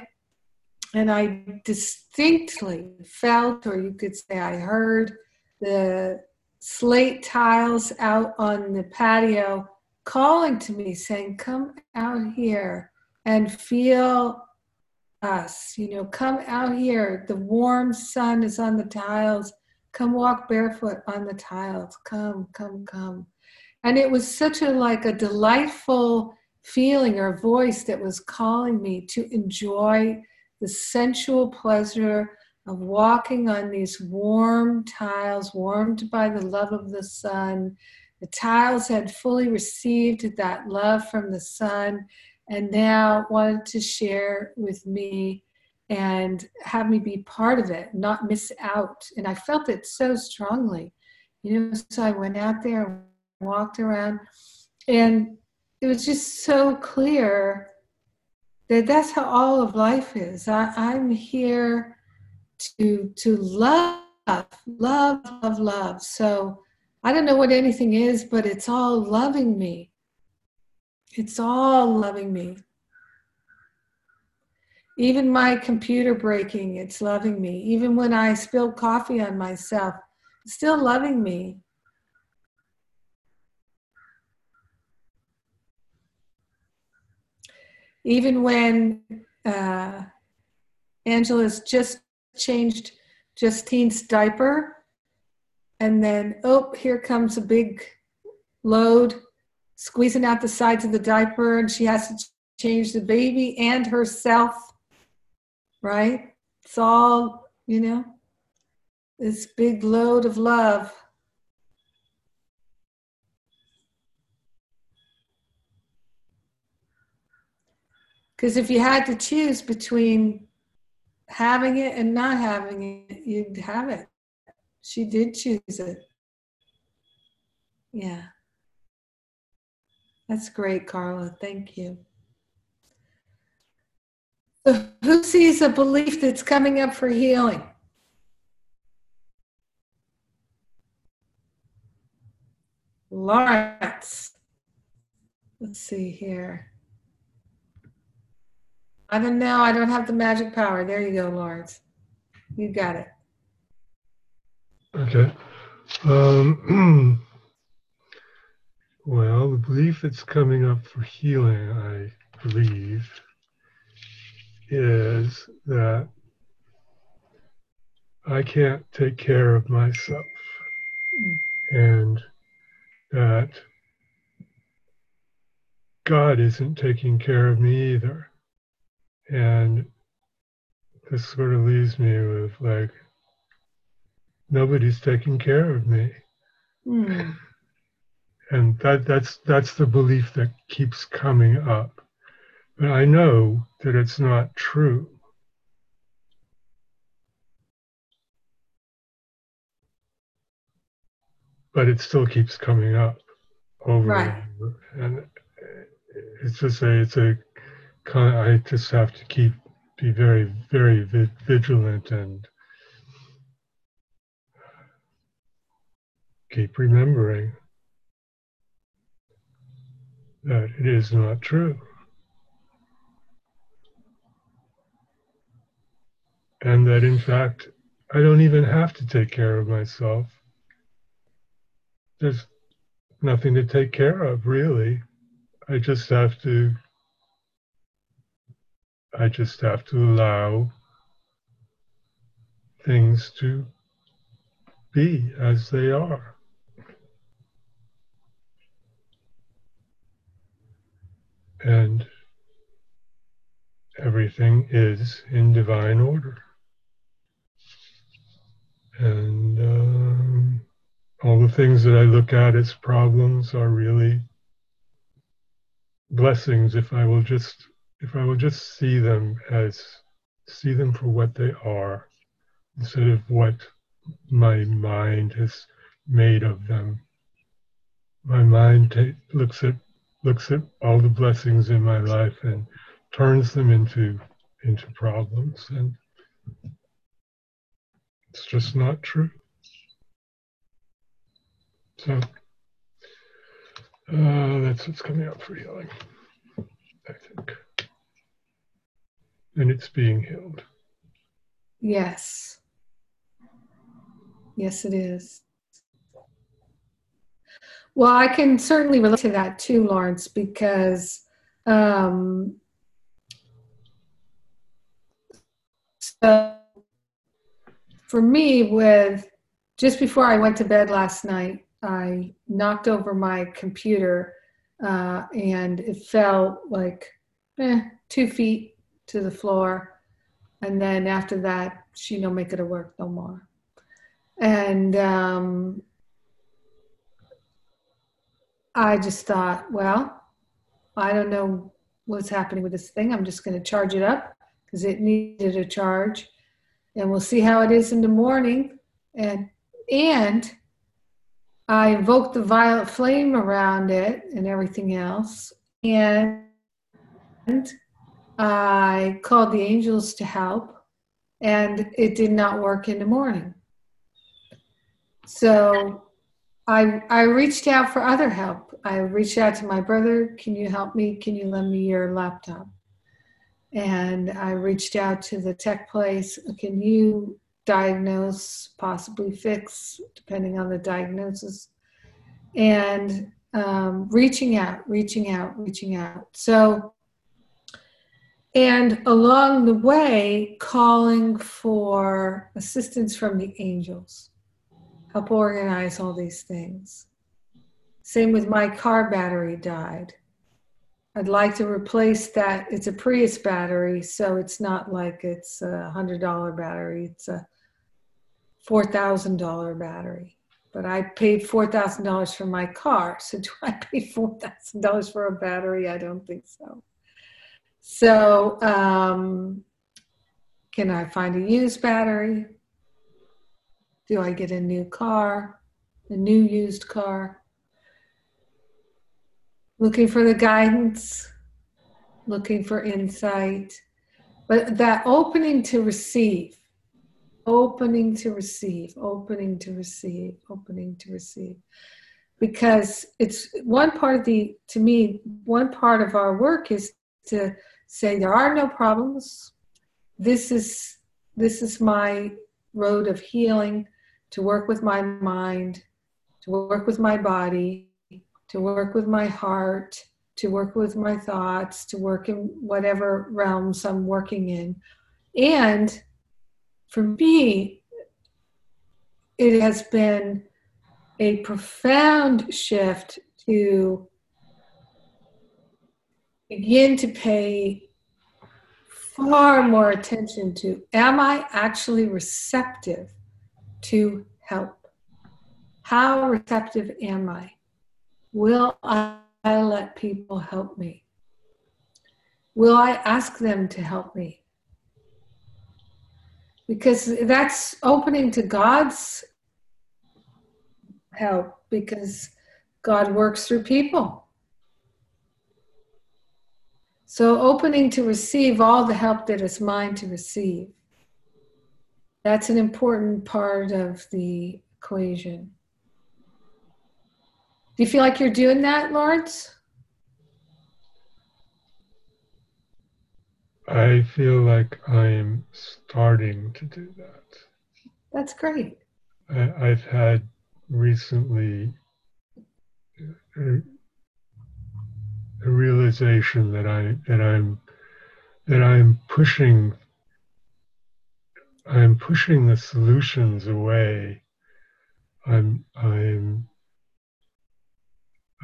and I distinctly felt, or you could say I heard, the slate tiles out on the patio calling to me saying, Come out here and feel us. You know, come out here. The warm sun is on the tiles. Come walk barefoot on the tiles. Come, come, come. And it was such a like a delightful feeling or voice that was calling me to enjoy the sensual pleasure of walking on these warm tiles, warmed by the love of the sun. The tiles had fully received that love from the sun and now wanted to share with me and have me be part of it, not miss out. And I felt it so strongly. You know, so I went out there walked around, and it was just so clear that that's how all of life is. I, I'm here to to love, love, love, love. So I don't know what anything is, but it's all loving me. It's all loving me. Even my computer breaking, it's loving me. Even when I spill coffee on myself, it's still loving me. Even when uh, Angela's just changed Justine's diaper and then, oh, here comes a big load squeezing out the sides of the diaper, and she has to change the baby and herself, right? It's all, you know, this big load of love. Because if you had to choose between having it and not having it, you'd have it. She did choose it. Yeah. That's great, Carla. Thank you. So who sees a belief that's coming up for healing? Lawrence. Let's see here. I don't know. I don't have the magic power. There you go, Lawrence. You got it.
Okay. Um, well, the belief that's coming up for healing, I believe, is that I can't take care of myself. And that God isn't taking care of me either. And this sort of leaves me with like, nobody's taking care of me.
Mm.
And that, that's, that's the belief that keeps coming up. But I know that it's not true. But it still keeps coming up over
Right.
and over. And it's just a, it's a, I just have to keep, be very, very vi- vigilant and keep remembering that it is not true. And that in fact, I don't even have to take care of myself. There's nothing to take care of, really. I just have to, I just have to allow things to be as they are. And everything is in divine order. And um, all the things that I look at as problems are really blessings if I will just if I will just see them as see them for what they are instead of what my mind has made of them. My mind looks at looks at all the blessings in my life and turns them into into problems and it's just not true. So uh, that's what's coming up for healing, I think. And it's being healed.
Yes. Yes, it is. Well, I can certainly relate to that too, Lawrence, because um, so for me, with just before I went to bed last night, I knocked over my computer uh, and it fell like eh, two feet to the floor. And then after that, she no make it a work no more. And um, I just thought, well, I don't know what's happening with this thing. I'm just going to charge it up because it needed a charge, and we'll see how it is in the morning. And and I invoked the violet flame around it and everything else, and I called the angels to help, and it did not work in the morning. So I I reached out for other help. I reached out to my brother, can you help me? Can you lend me your laptop? And I reached out to the tech place, can you diagnose, possibly fix, depending on the diagnosis? And um, reaching out, reaching out, reaching out. So, and along the way, calling for assistance from the angels help organize all these things. Same with my car battery died. I'd like to replace that. It's a Prius battery, so it's not like it's a hundred dollar battery. It's a four thousand dollar battery. But I paid four thousand dollars for my car. So do I pay four thousand dollars for a battery? I don't think so. So um, can I find a used battery? Do I get a new car? A new used car? looking for the guidance, looking for insight, but that opening to receive, opening to receive, opening to receive, opening to receive. Because it's one part of the, to me, one part of our work is to say there are no problems. This is this is my road of healing to work with my mind, to work with my body, to work with my heart, to work with my thoughts, to work in whatever realms I'm working in. And for me, it has been a profound shift to begin to pay far more attention to am I actually receptive to help? How receptive am I? Will I let people help me? Will I ask them to help me? Because that's opening to God's help because God works through people. So, opening to receive all the help that is mine to receive. That's an important part of the equation. Do you feel like you're doing that, Lawrence?
I feel like I am starting to do that.
That's great.
I, have had recently a realization that I that I'm that I'm pushing I'm pushing the solutions away. I'm I'm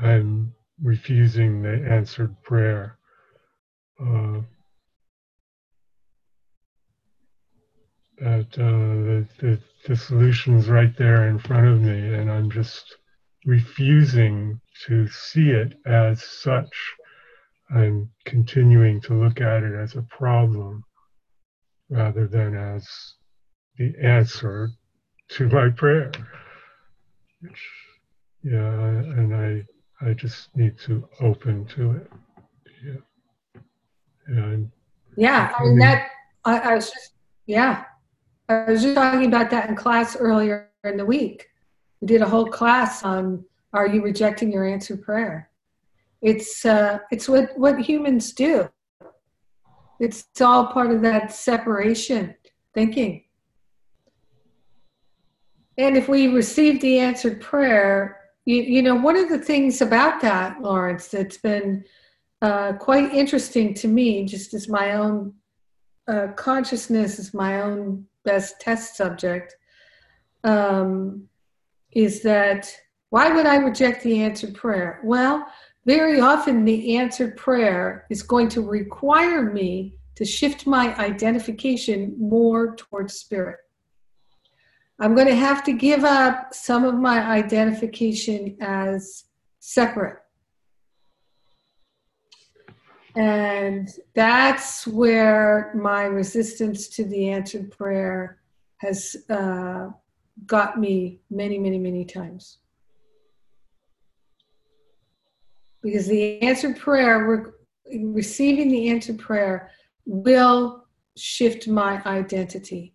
I'm refusing the answered prayer. Uh, that uh, the, the, the solution's right there in front of me, and I'm just refusing to see it as such. I'm continuing to look at it as a problem rather than as the answer to my prayer. Which, yeah, and I I just need to open to it. Yeah. And
yeah, I mean that I, I was just yeah. I was just talking about that in class earlier in the week. We did a whole class on are you rejecting your answered prayer? It's uh, it's what what humans do. It's all part of that separation thinking. And if we receive the answered prayer, you, you know, one of the things about that, Lawrence, that's been uh, quite interesting to me, just as my own uh, consciousness is my own best test subject, um, is that why would I reject the answered prayer? Well, very often the answered prayer is going to require me to shift my identification more towards spirit. I'm going to have to give up some of my identification as separate. And that's where my resistance to the answered prayer has uh, got me many, many, many times. Because the answered prayer, receiving the answered prayer, will shift my identity.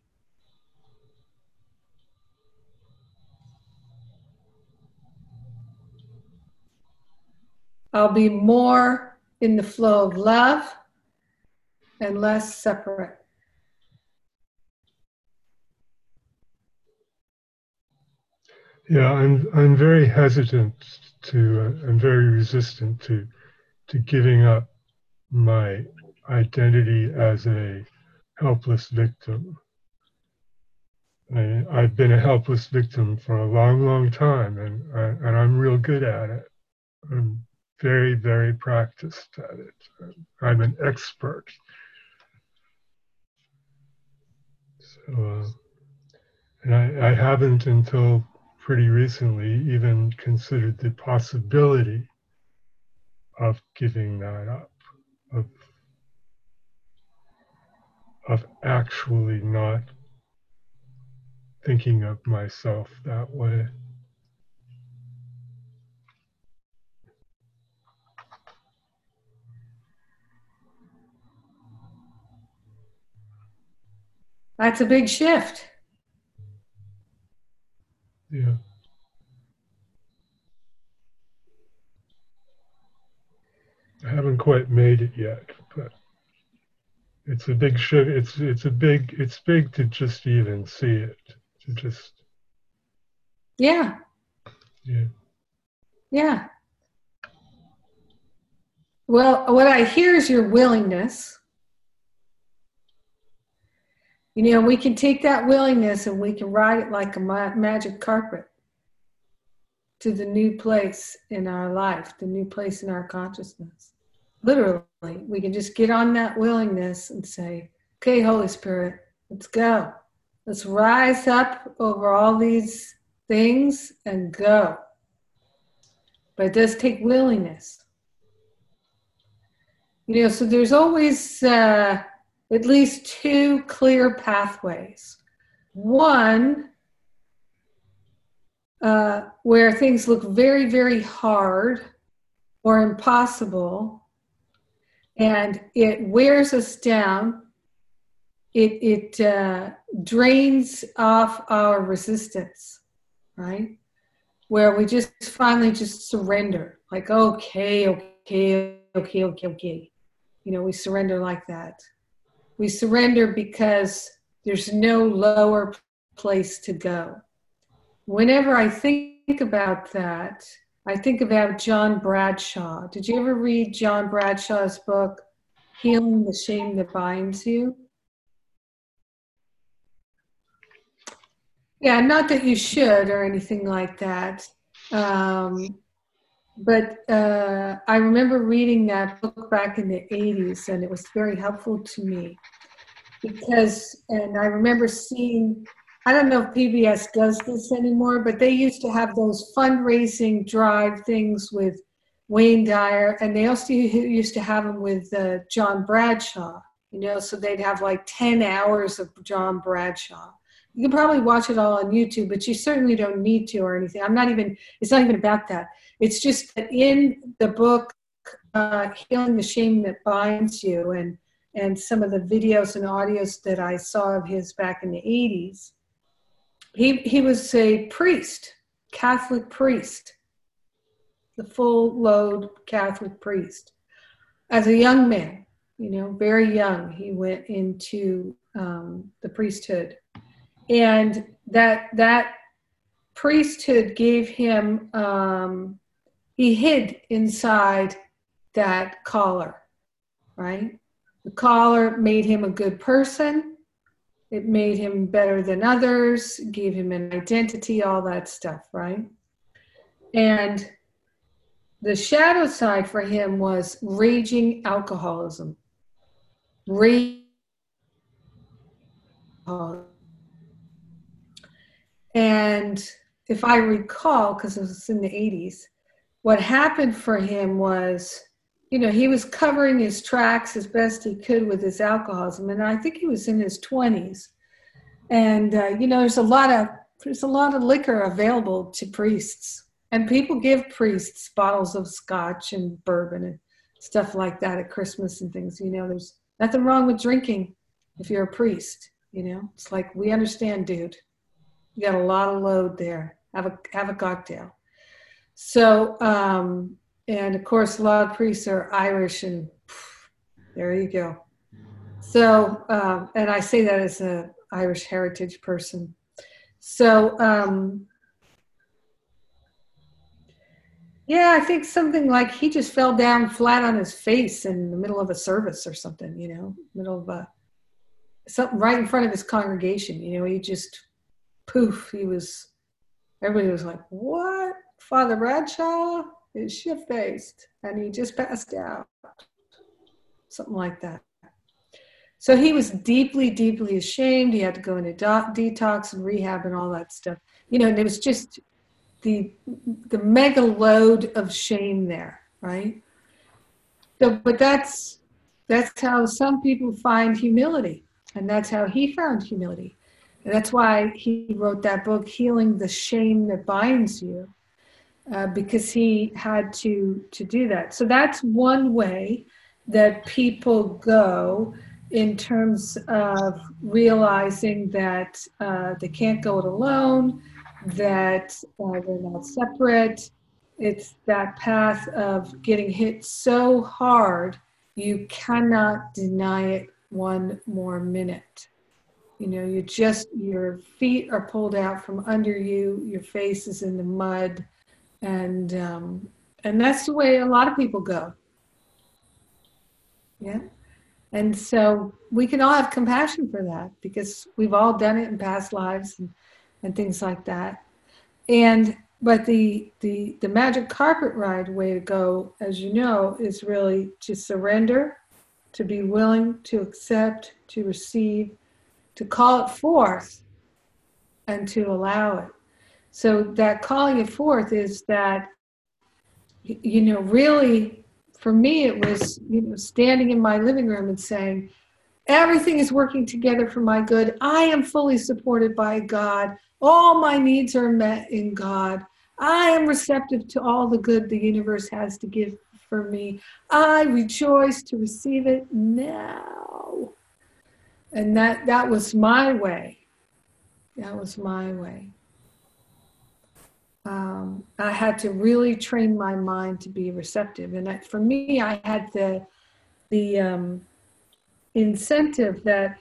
I'll be more in the flow of love and less separate.
Yeah, I'm I'm very hesitant to uh, I'm very resistant to to giving up my identity as a helpless victim. I, I've been a helpless victim for a long, long time, and I, and I'm real good at it. I'm very, very practiced at it. I'm an expert. So, uh, and I, I haven't until pretty recently even considered the possibility of giving that up, of of actually not thinking of myself that way.
That's a big shift.
Yeah. I haven't quite made it yet, but it's a big shift. It's it's a big it's big to just even see it. To just
Yeah.
yeah.
Yeah. Well, what I hear is your willingness. You know, we can take that willingness and we can ride it like a ma- magic carpet to the new place in our life, the new place in our consciousness. Literally, we can just get on that willingness and say, okay, Holy Spirit, let's go. Let's rise up over all these things and go. But it does take willingness. You know, so there's always uh, at least two clear pathways. One, uh, where things look very, very hard or impossible, and it wears us down. It, it uh, drains off our resistance, right? Where we just finally just surrender, like, okay, okay, okay, okay, okay. You know, we surrender like that. We surrender because there's no lower place to go. Whenever I think about that, I think about John Bradshaw. Did you ever read John Bradshaw's book, Healing the Shame That Binds You? Yeah, not that you should or anything like that. Um, but uh, I remember reading that book back in the 80s, and it was very helpful to me because, and I remember seeing, I don't know if PBS does this anymore, but they used to have those fundraising drive things with Wayne Dyer, and they also used to have them with uh, John Bradshaw, you know, so they'd have like 10 hours of John Bradshaw. You can probably watch it all on YouTube, but you certainly don't need to or anything. I'm not even, it's not even about that. It's just that in the book, uh, Healing the Shame That Binds You, and, and some of the videos and audios that I saw of his back in the 80s, he, he was a priest, Catholic priest, the full load Catholic priest. As a young man, you know, very young, he went into um, the priesthood. And that, that priesthood gave him um, he hid inside that collar, right? The collar made him a good person. It made him better than others, gave him an identity, all that stuff, right? And the shadow side for him was raging alcoholism. Raging and if I recall, because it was in the 80s, what happened for him was, you know, he was covering his tracks as best he could with his alcoholism, and I think he was in his 20s. And uh, you know, there's a lot of there's a lot of liquor available to priests, and people give priests bottles of scotch and bourbon and stuff like that at Christmas and things. You know, there's nothing wrong with drinking if you're a priest. You know, it's like we understand, dude. You got a lot of load there. Have a have a cocktail. So, um, and of course, a lot of priests are Irish, and there you go. So, um, and I say that as an Irish heritage person. So, um, yeah, I think something like he just fell down flat on his face in the middle of a service or something, you know, middle of a something right in front of his congregation. You know, he just poof, he was, everybody was like, what? Father Bradshaw is shift based and he just passed out. Something like that. So he was deeply, deeply ashamed. He had to go into do- detox and rehab and all that stuff. You know, and it was just the the mega load of shame there, right? So, but that's that's how some people find humility, and that's how he found humility. And that's why he wrote that book, Healing the Shame That Binds You, uh, because he had to, to do that. So that's one way that people go in terms of realizing that uh, they can't go it alone, that uh, they're not separate. It's that path of getting hit so hard you cannot deny it one more minute. You know, you just, your feet are pulled out from under you, your face is in the mud, and, um, and that's the way a lot of people go. Yeah. And so we can all have compassion for that because we've all done it in past lives and, and things like that. And but the the the magic carpet ride way to go, as you know, is really to surrender, to be willing to accept, to receive, to call it forth and to allow it. So that calling it forth is that, you know, really for me, it was, you know, standing in my living room and saying, everything is working together for my good. I am fully supported by God. All my needs are met in God. I am receptive to all the good the universe has to give for me. I rejoice to receive it now and that that was my way that was my way um, i had to really train my mind to be receptive. And for me i had the the um, incentive that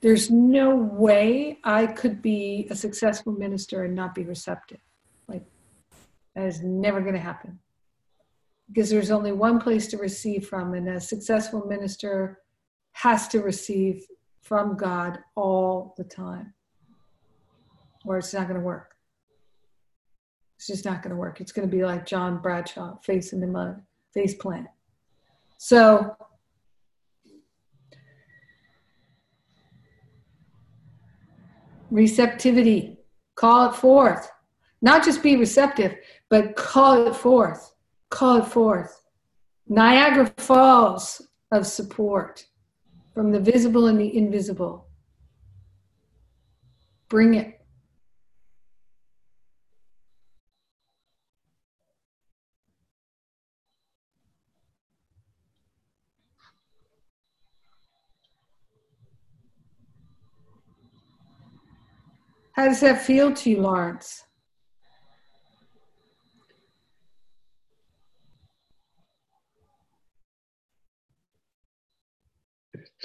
there's no way i could be a successful minister and not be receptive. Like that is never going to happen. Because there's only one place to receive from and a successful minister has to receive from God all the time, or it's not going to work. It's just not going to work. It's going to be like John Bradshaw, face in the mud, face plant. So, receptivity, call it forth. Not just be receptive, but call it forth. Call it forth. Niagara Falls of support from the visible and the invisible. Bring it. How does that feel to you, Lawrence?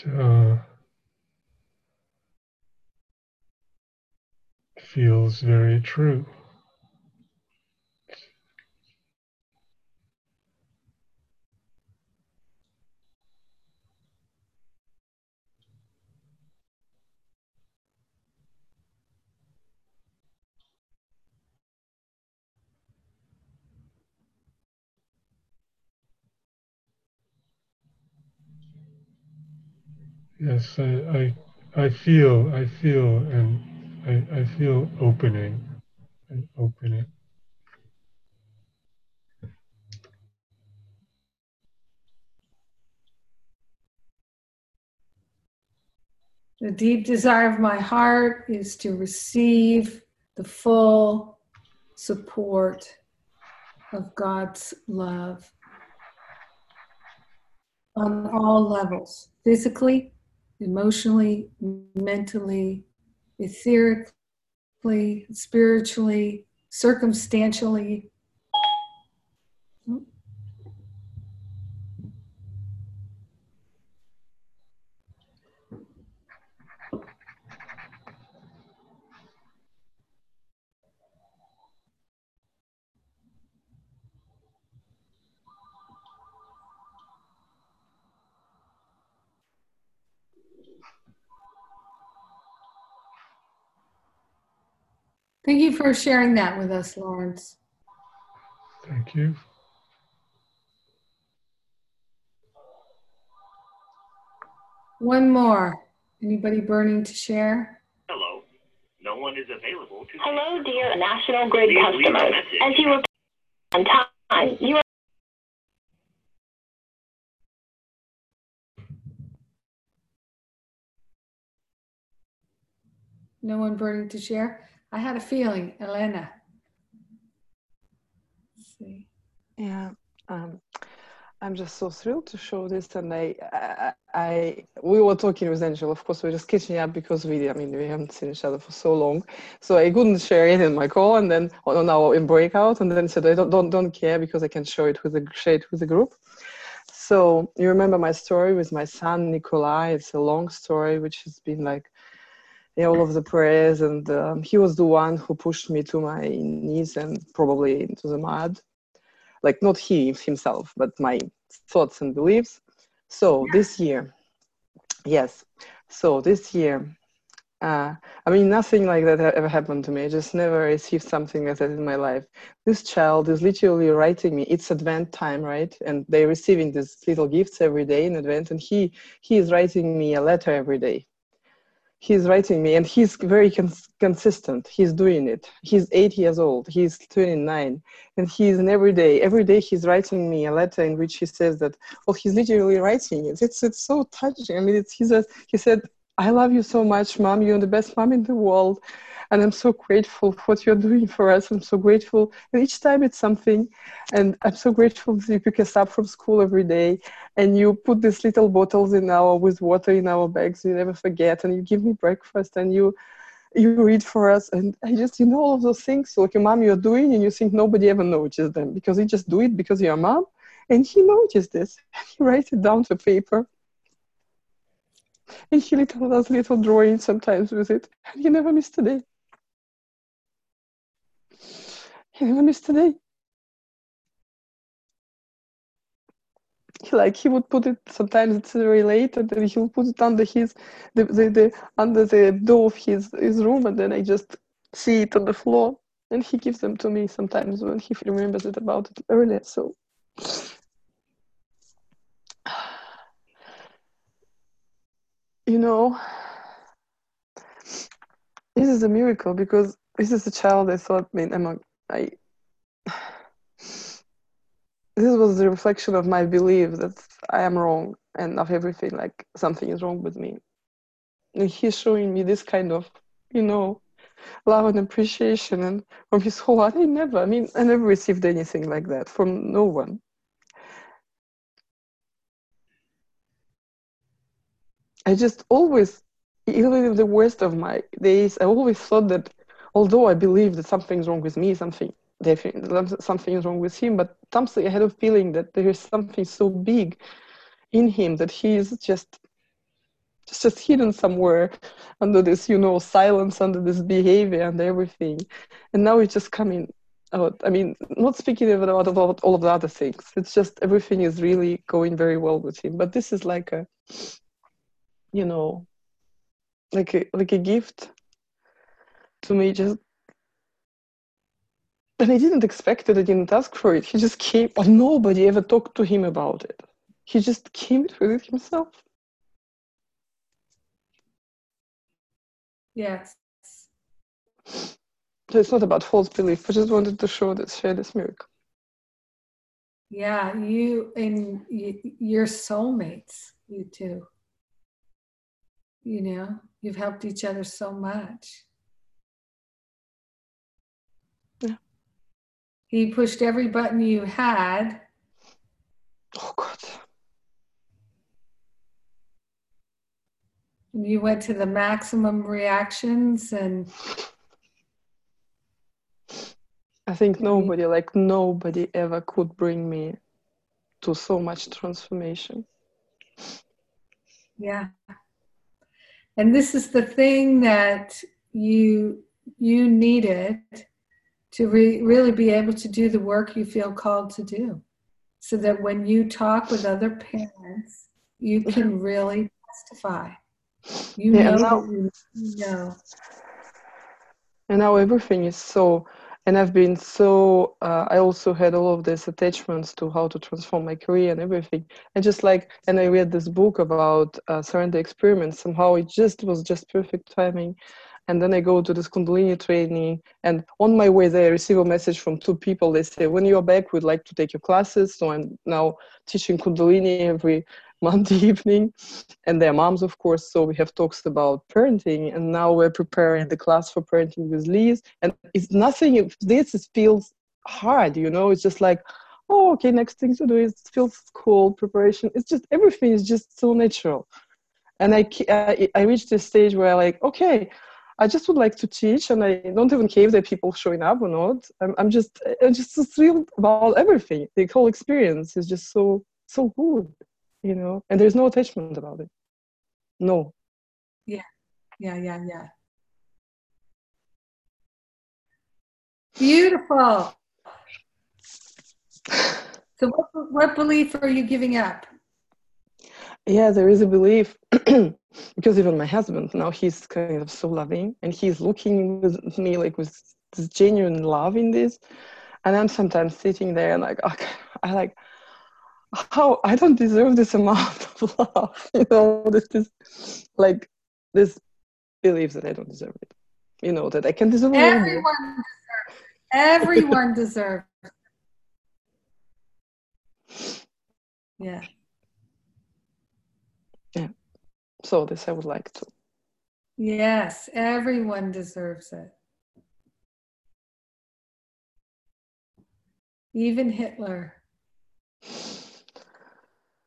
uh, feels very true. Yes, I, I, I feel, I feel, and I, I feel opening and opening.
The deep desire of my heart is to receive the full support of God's love on all levels physically, emotionally, mentally, etherically, spiritually, circumstantially. Thank you for sharing that with us, Lawrence.
Thank you.
One more. Anybody burning to share?
Hello. No one is available to.
Hello, dear National Grid customers. As you were on time, you are.
No one burning to share? I had a feeling, Elena. Let's see.
Yeah. Um, I'm just so thrilled to show this, and I, I, I, we were talking with Angel. Of course, we're just catching up because we, I mean, we haven't seen each other for so long. So I couldn't share it in my call, and then on our in breakout, and then said I don't, don't, don't care because I can show it with the share it with the group. So you remember my story with my son Nikolai? It's a long story, which has been like yeah, all of the prayers, and um, he was the one who pushed me to my knees and probably into the mud like not he himself, but my thoughts and beliefs. So this year, yes. So this year, uh, I mean, nothing like that ever happened to me. I just never received something like that in my life. This child is literally writing me. It's Advent time, right? And they're receiving these little gifts every day in Advent, and he he is writing me a letter every day he's writing me and he's very cons- consistent. He's doing it. He's eight years old. He's 29 and he's in every day. Every day he's writing me a letter in which he says that well he's literally writing it. It's it's so touching. I mean it's he says he said i love you so much mom. You're the best mom in the world and i'm so grateful for what you're doing for us. I'm so grateful. And each time it's something and i'm so grateful that you pick us up from school every day and you put these little bottles in our with water in our bags you never forget and you give me breakfast and you you read for us and i just you know all of those things. Like your mom you're doing and you think nobody ever notices them because you just do it because you're a mom and he noticed this. And he writes it down to paper. And he little does little drawings sometimes with it. And he never missed a day he never missed a like he would put it sometimes it's very late and he'll put it under his the, the, the under the door of his his room and then i just see it on the floor and he gives them to me sometimes when he remembers it about it earlier so. You know this is a miracle because this is a child i thought I mean among i this was the reflection of my belief that I am wrong and of everything, like something is wrong with me. And he's showing me this kind of, you know, love and appreciation and from his whole heart. I never, I mean, I never received anything like that from no one. I just always, even in the worst of my days, I always thought that although I believe that something's wrong with me, something something is wrong with him, but something I had a feeling that there is something so big in him that he is just just hidden somewhere under this, you know, silence, under this behavior and everything. And now it's just coming out. I mean, not speaking about, about all of the other things. It's just everything is really going very well with him. But this is like a, you know, like a like a gift to me just and I didn't expect it. I didn't ask for it. He just came, but nobody ever talked to him about it. He just came with it himself.
Yes.
So it's not about false belief. I just wanted to show this, share this miracle.
Yeah, you and you, your soulmates, you two. You know, you've helped each other so much. He pushed every button you had.
Oh, God.
You went to the maximum reactions and.
I think nobody, like nobody ever could bring me to so much transformation.
Yeah. And this is the thing that you you needed to re- really be able to do the work you feel called to do. So that when you talk with other parents you can really testify. You
yeah,
know
now,
you know.
And now everything is so and i've been so uh, i also had all of these attachments to how to transform my career and everything. And just like and i read this book about uh, surrender experiments. Somehow it just was just perfect timing and then i go to this kundalini training and on my way there i receive a message from two people they say when you're back we'd like to take your classes so i'm now teaching kundalini every Monday evening, and their moms, of course. So we have talks about parenting, and now we're preparing the class for parenting with Liz. And it's nothing. This feels hard, you know. It's just like, oh, okay, next thing to do is feels cool preparation. It's just everything is just so natural. And I I, I reached a stage where I like, okay, I just would like to teach, and I don't even care if there are people showing up or not. I'm, I'm just, I'm just so thrilled about everything. The whole experience is just so, so good you know? And there's no attachment about it. No.
Yeah. Yeah yeah yeah. Beautiful. So what, what belief are you giving up
yeah there is a belief because even my husband now he's kind of so loving and he's looking with me like with this genuine love in this and i'm sometimes sitting there and like okay, i like how I don't deserve this amount of love. You know, this is like this belief that I don't deserve it. You know, that I can deserve
Everyone deserves. Everyone deserves. Yeah.
Yeah. So this I would like to.
Yes, everyone deserves it. Even Hitler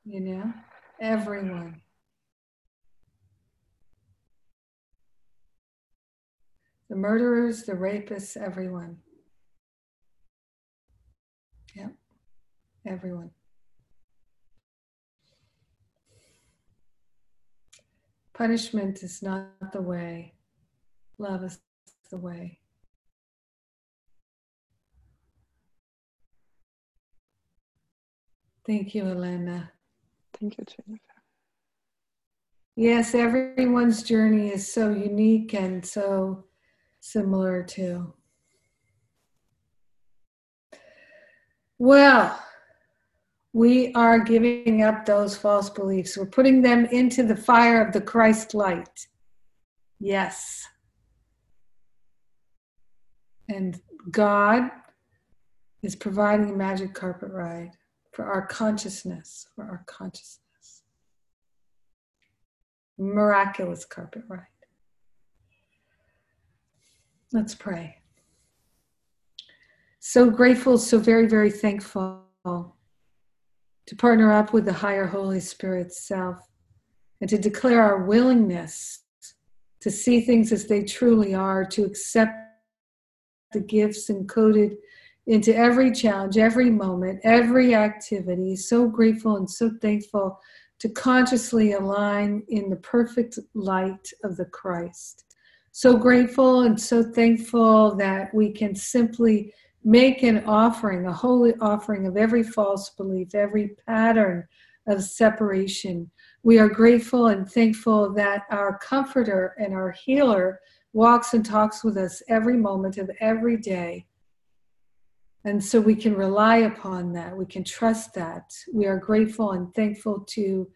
you know, everyone. The murderers, the rapists, everyone. Yep, everyone. Punishment is not the way, love is the way. Thank you, Elena.
Thank you, Jennifer.
Yes, everyone's journey is so unique and so similar too. Well, we are giving up those false beliefs. We're putting them into the fire of the Christ light. Yes. And God is providing a magic carpet ride for our consciousness, for our consciousness. Miraculous carpet ride. Let's pray. So grateful, so very, very thankful to partner up with the higher Holy Spirit self and to declare our willingness to see things as they truly are, to accept the gifts encoded into every challenge, every moment, every activity. So grateful and so thankful to consciously align in the perfect light of the Christ. So grateful and so thankful that we can simply make an offering, a holy offering of every false belief, every pattern of separation. We are grateful and thankful that our comforter and our healer walks and talks with us every moment of every day and so we can rely upon that. We can trust that. We are grateful and thankful to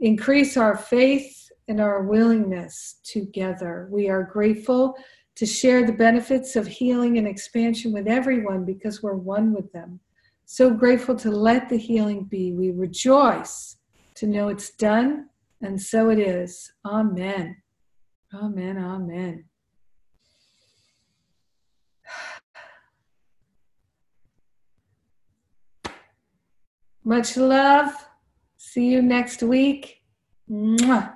increase our faith and our willingness together. We are grateful to share the benefits of healing and expansion with everyone because we're one with them. So grateful to let the healing be. We rejoice to know it's done, and so it is. Amen. Amen. Amen. Much love. See you next week. Mwah.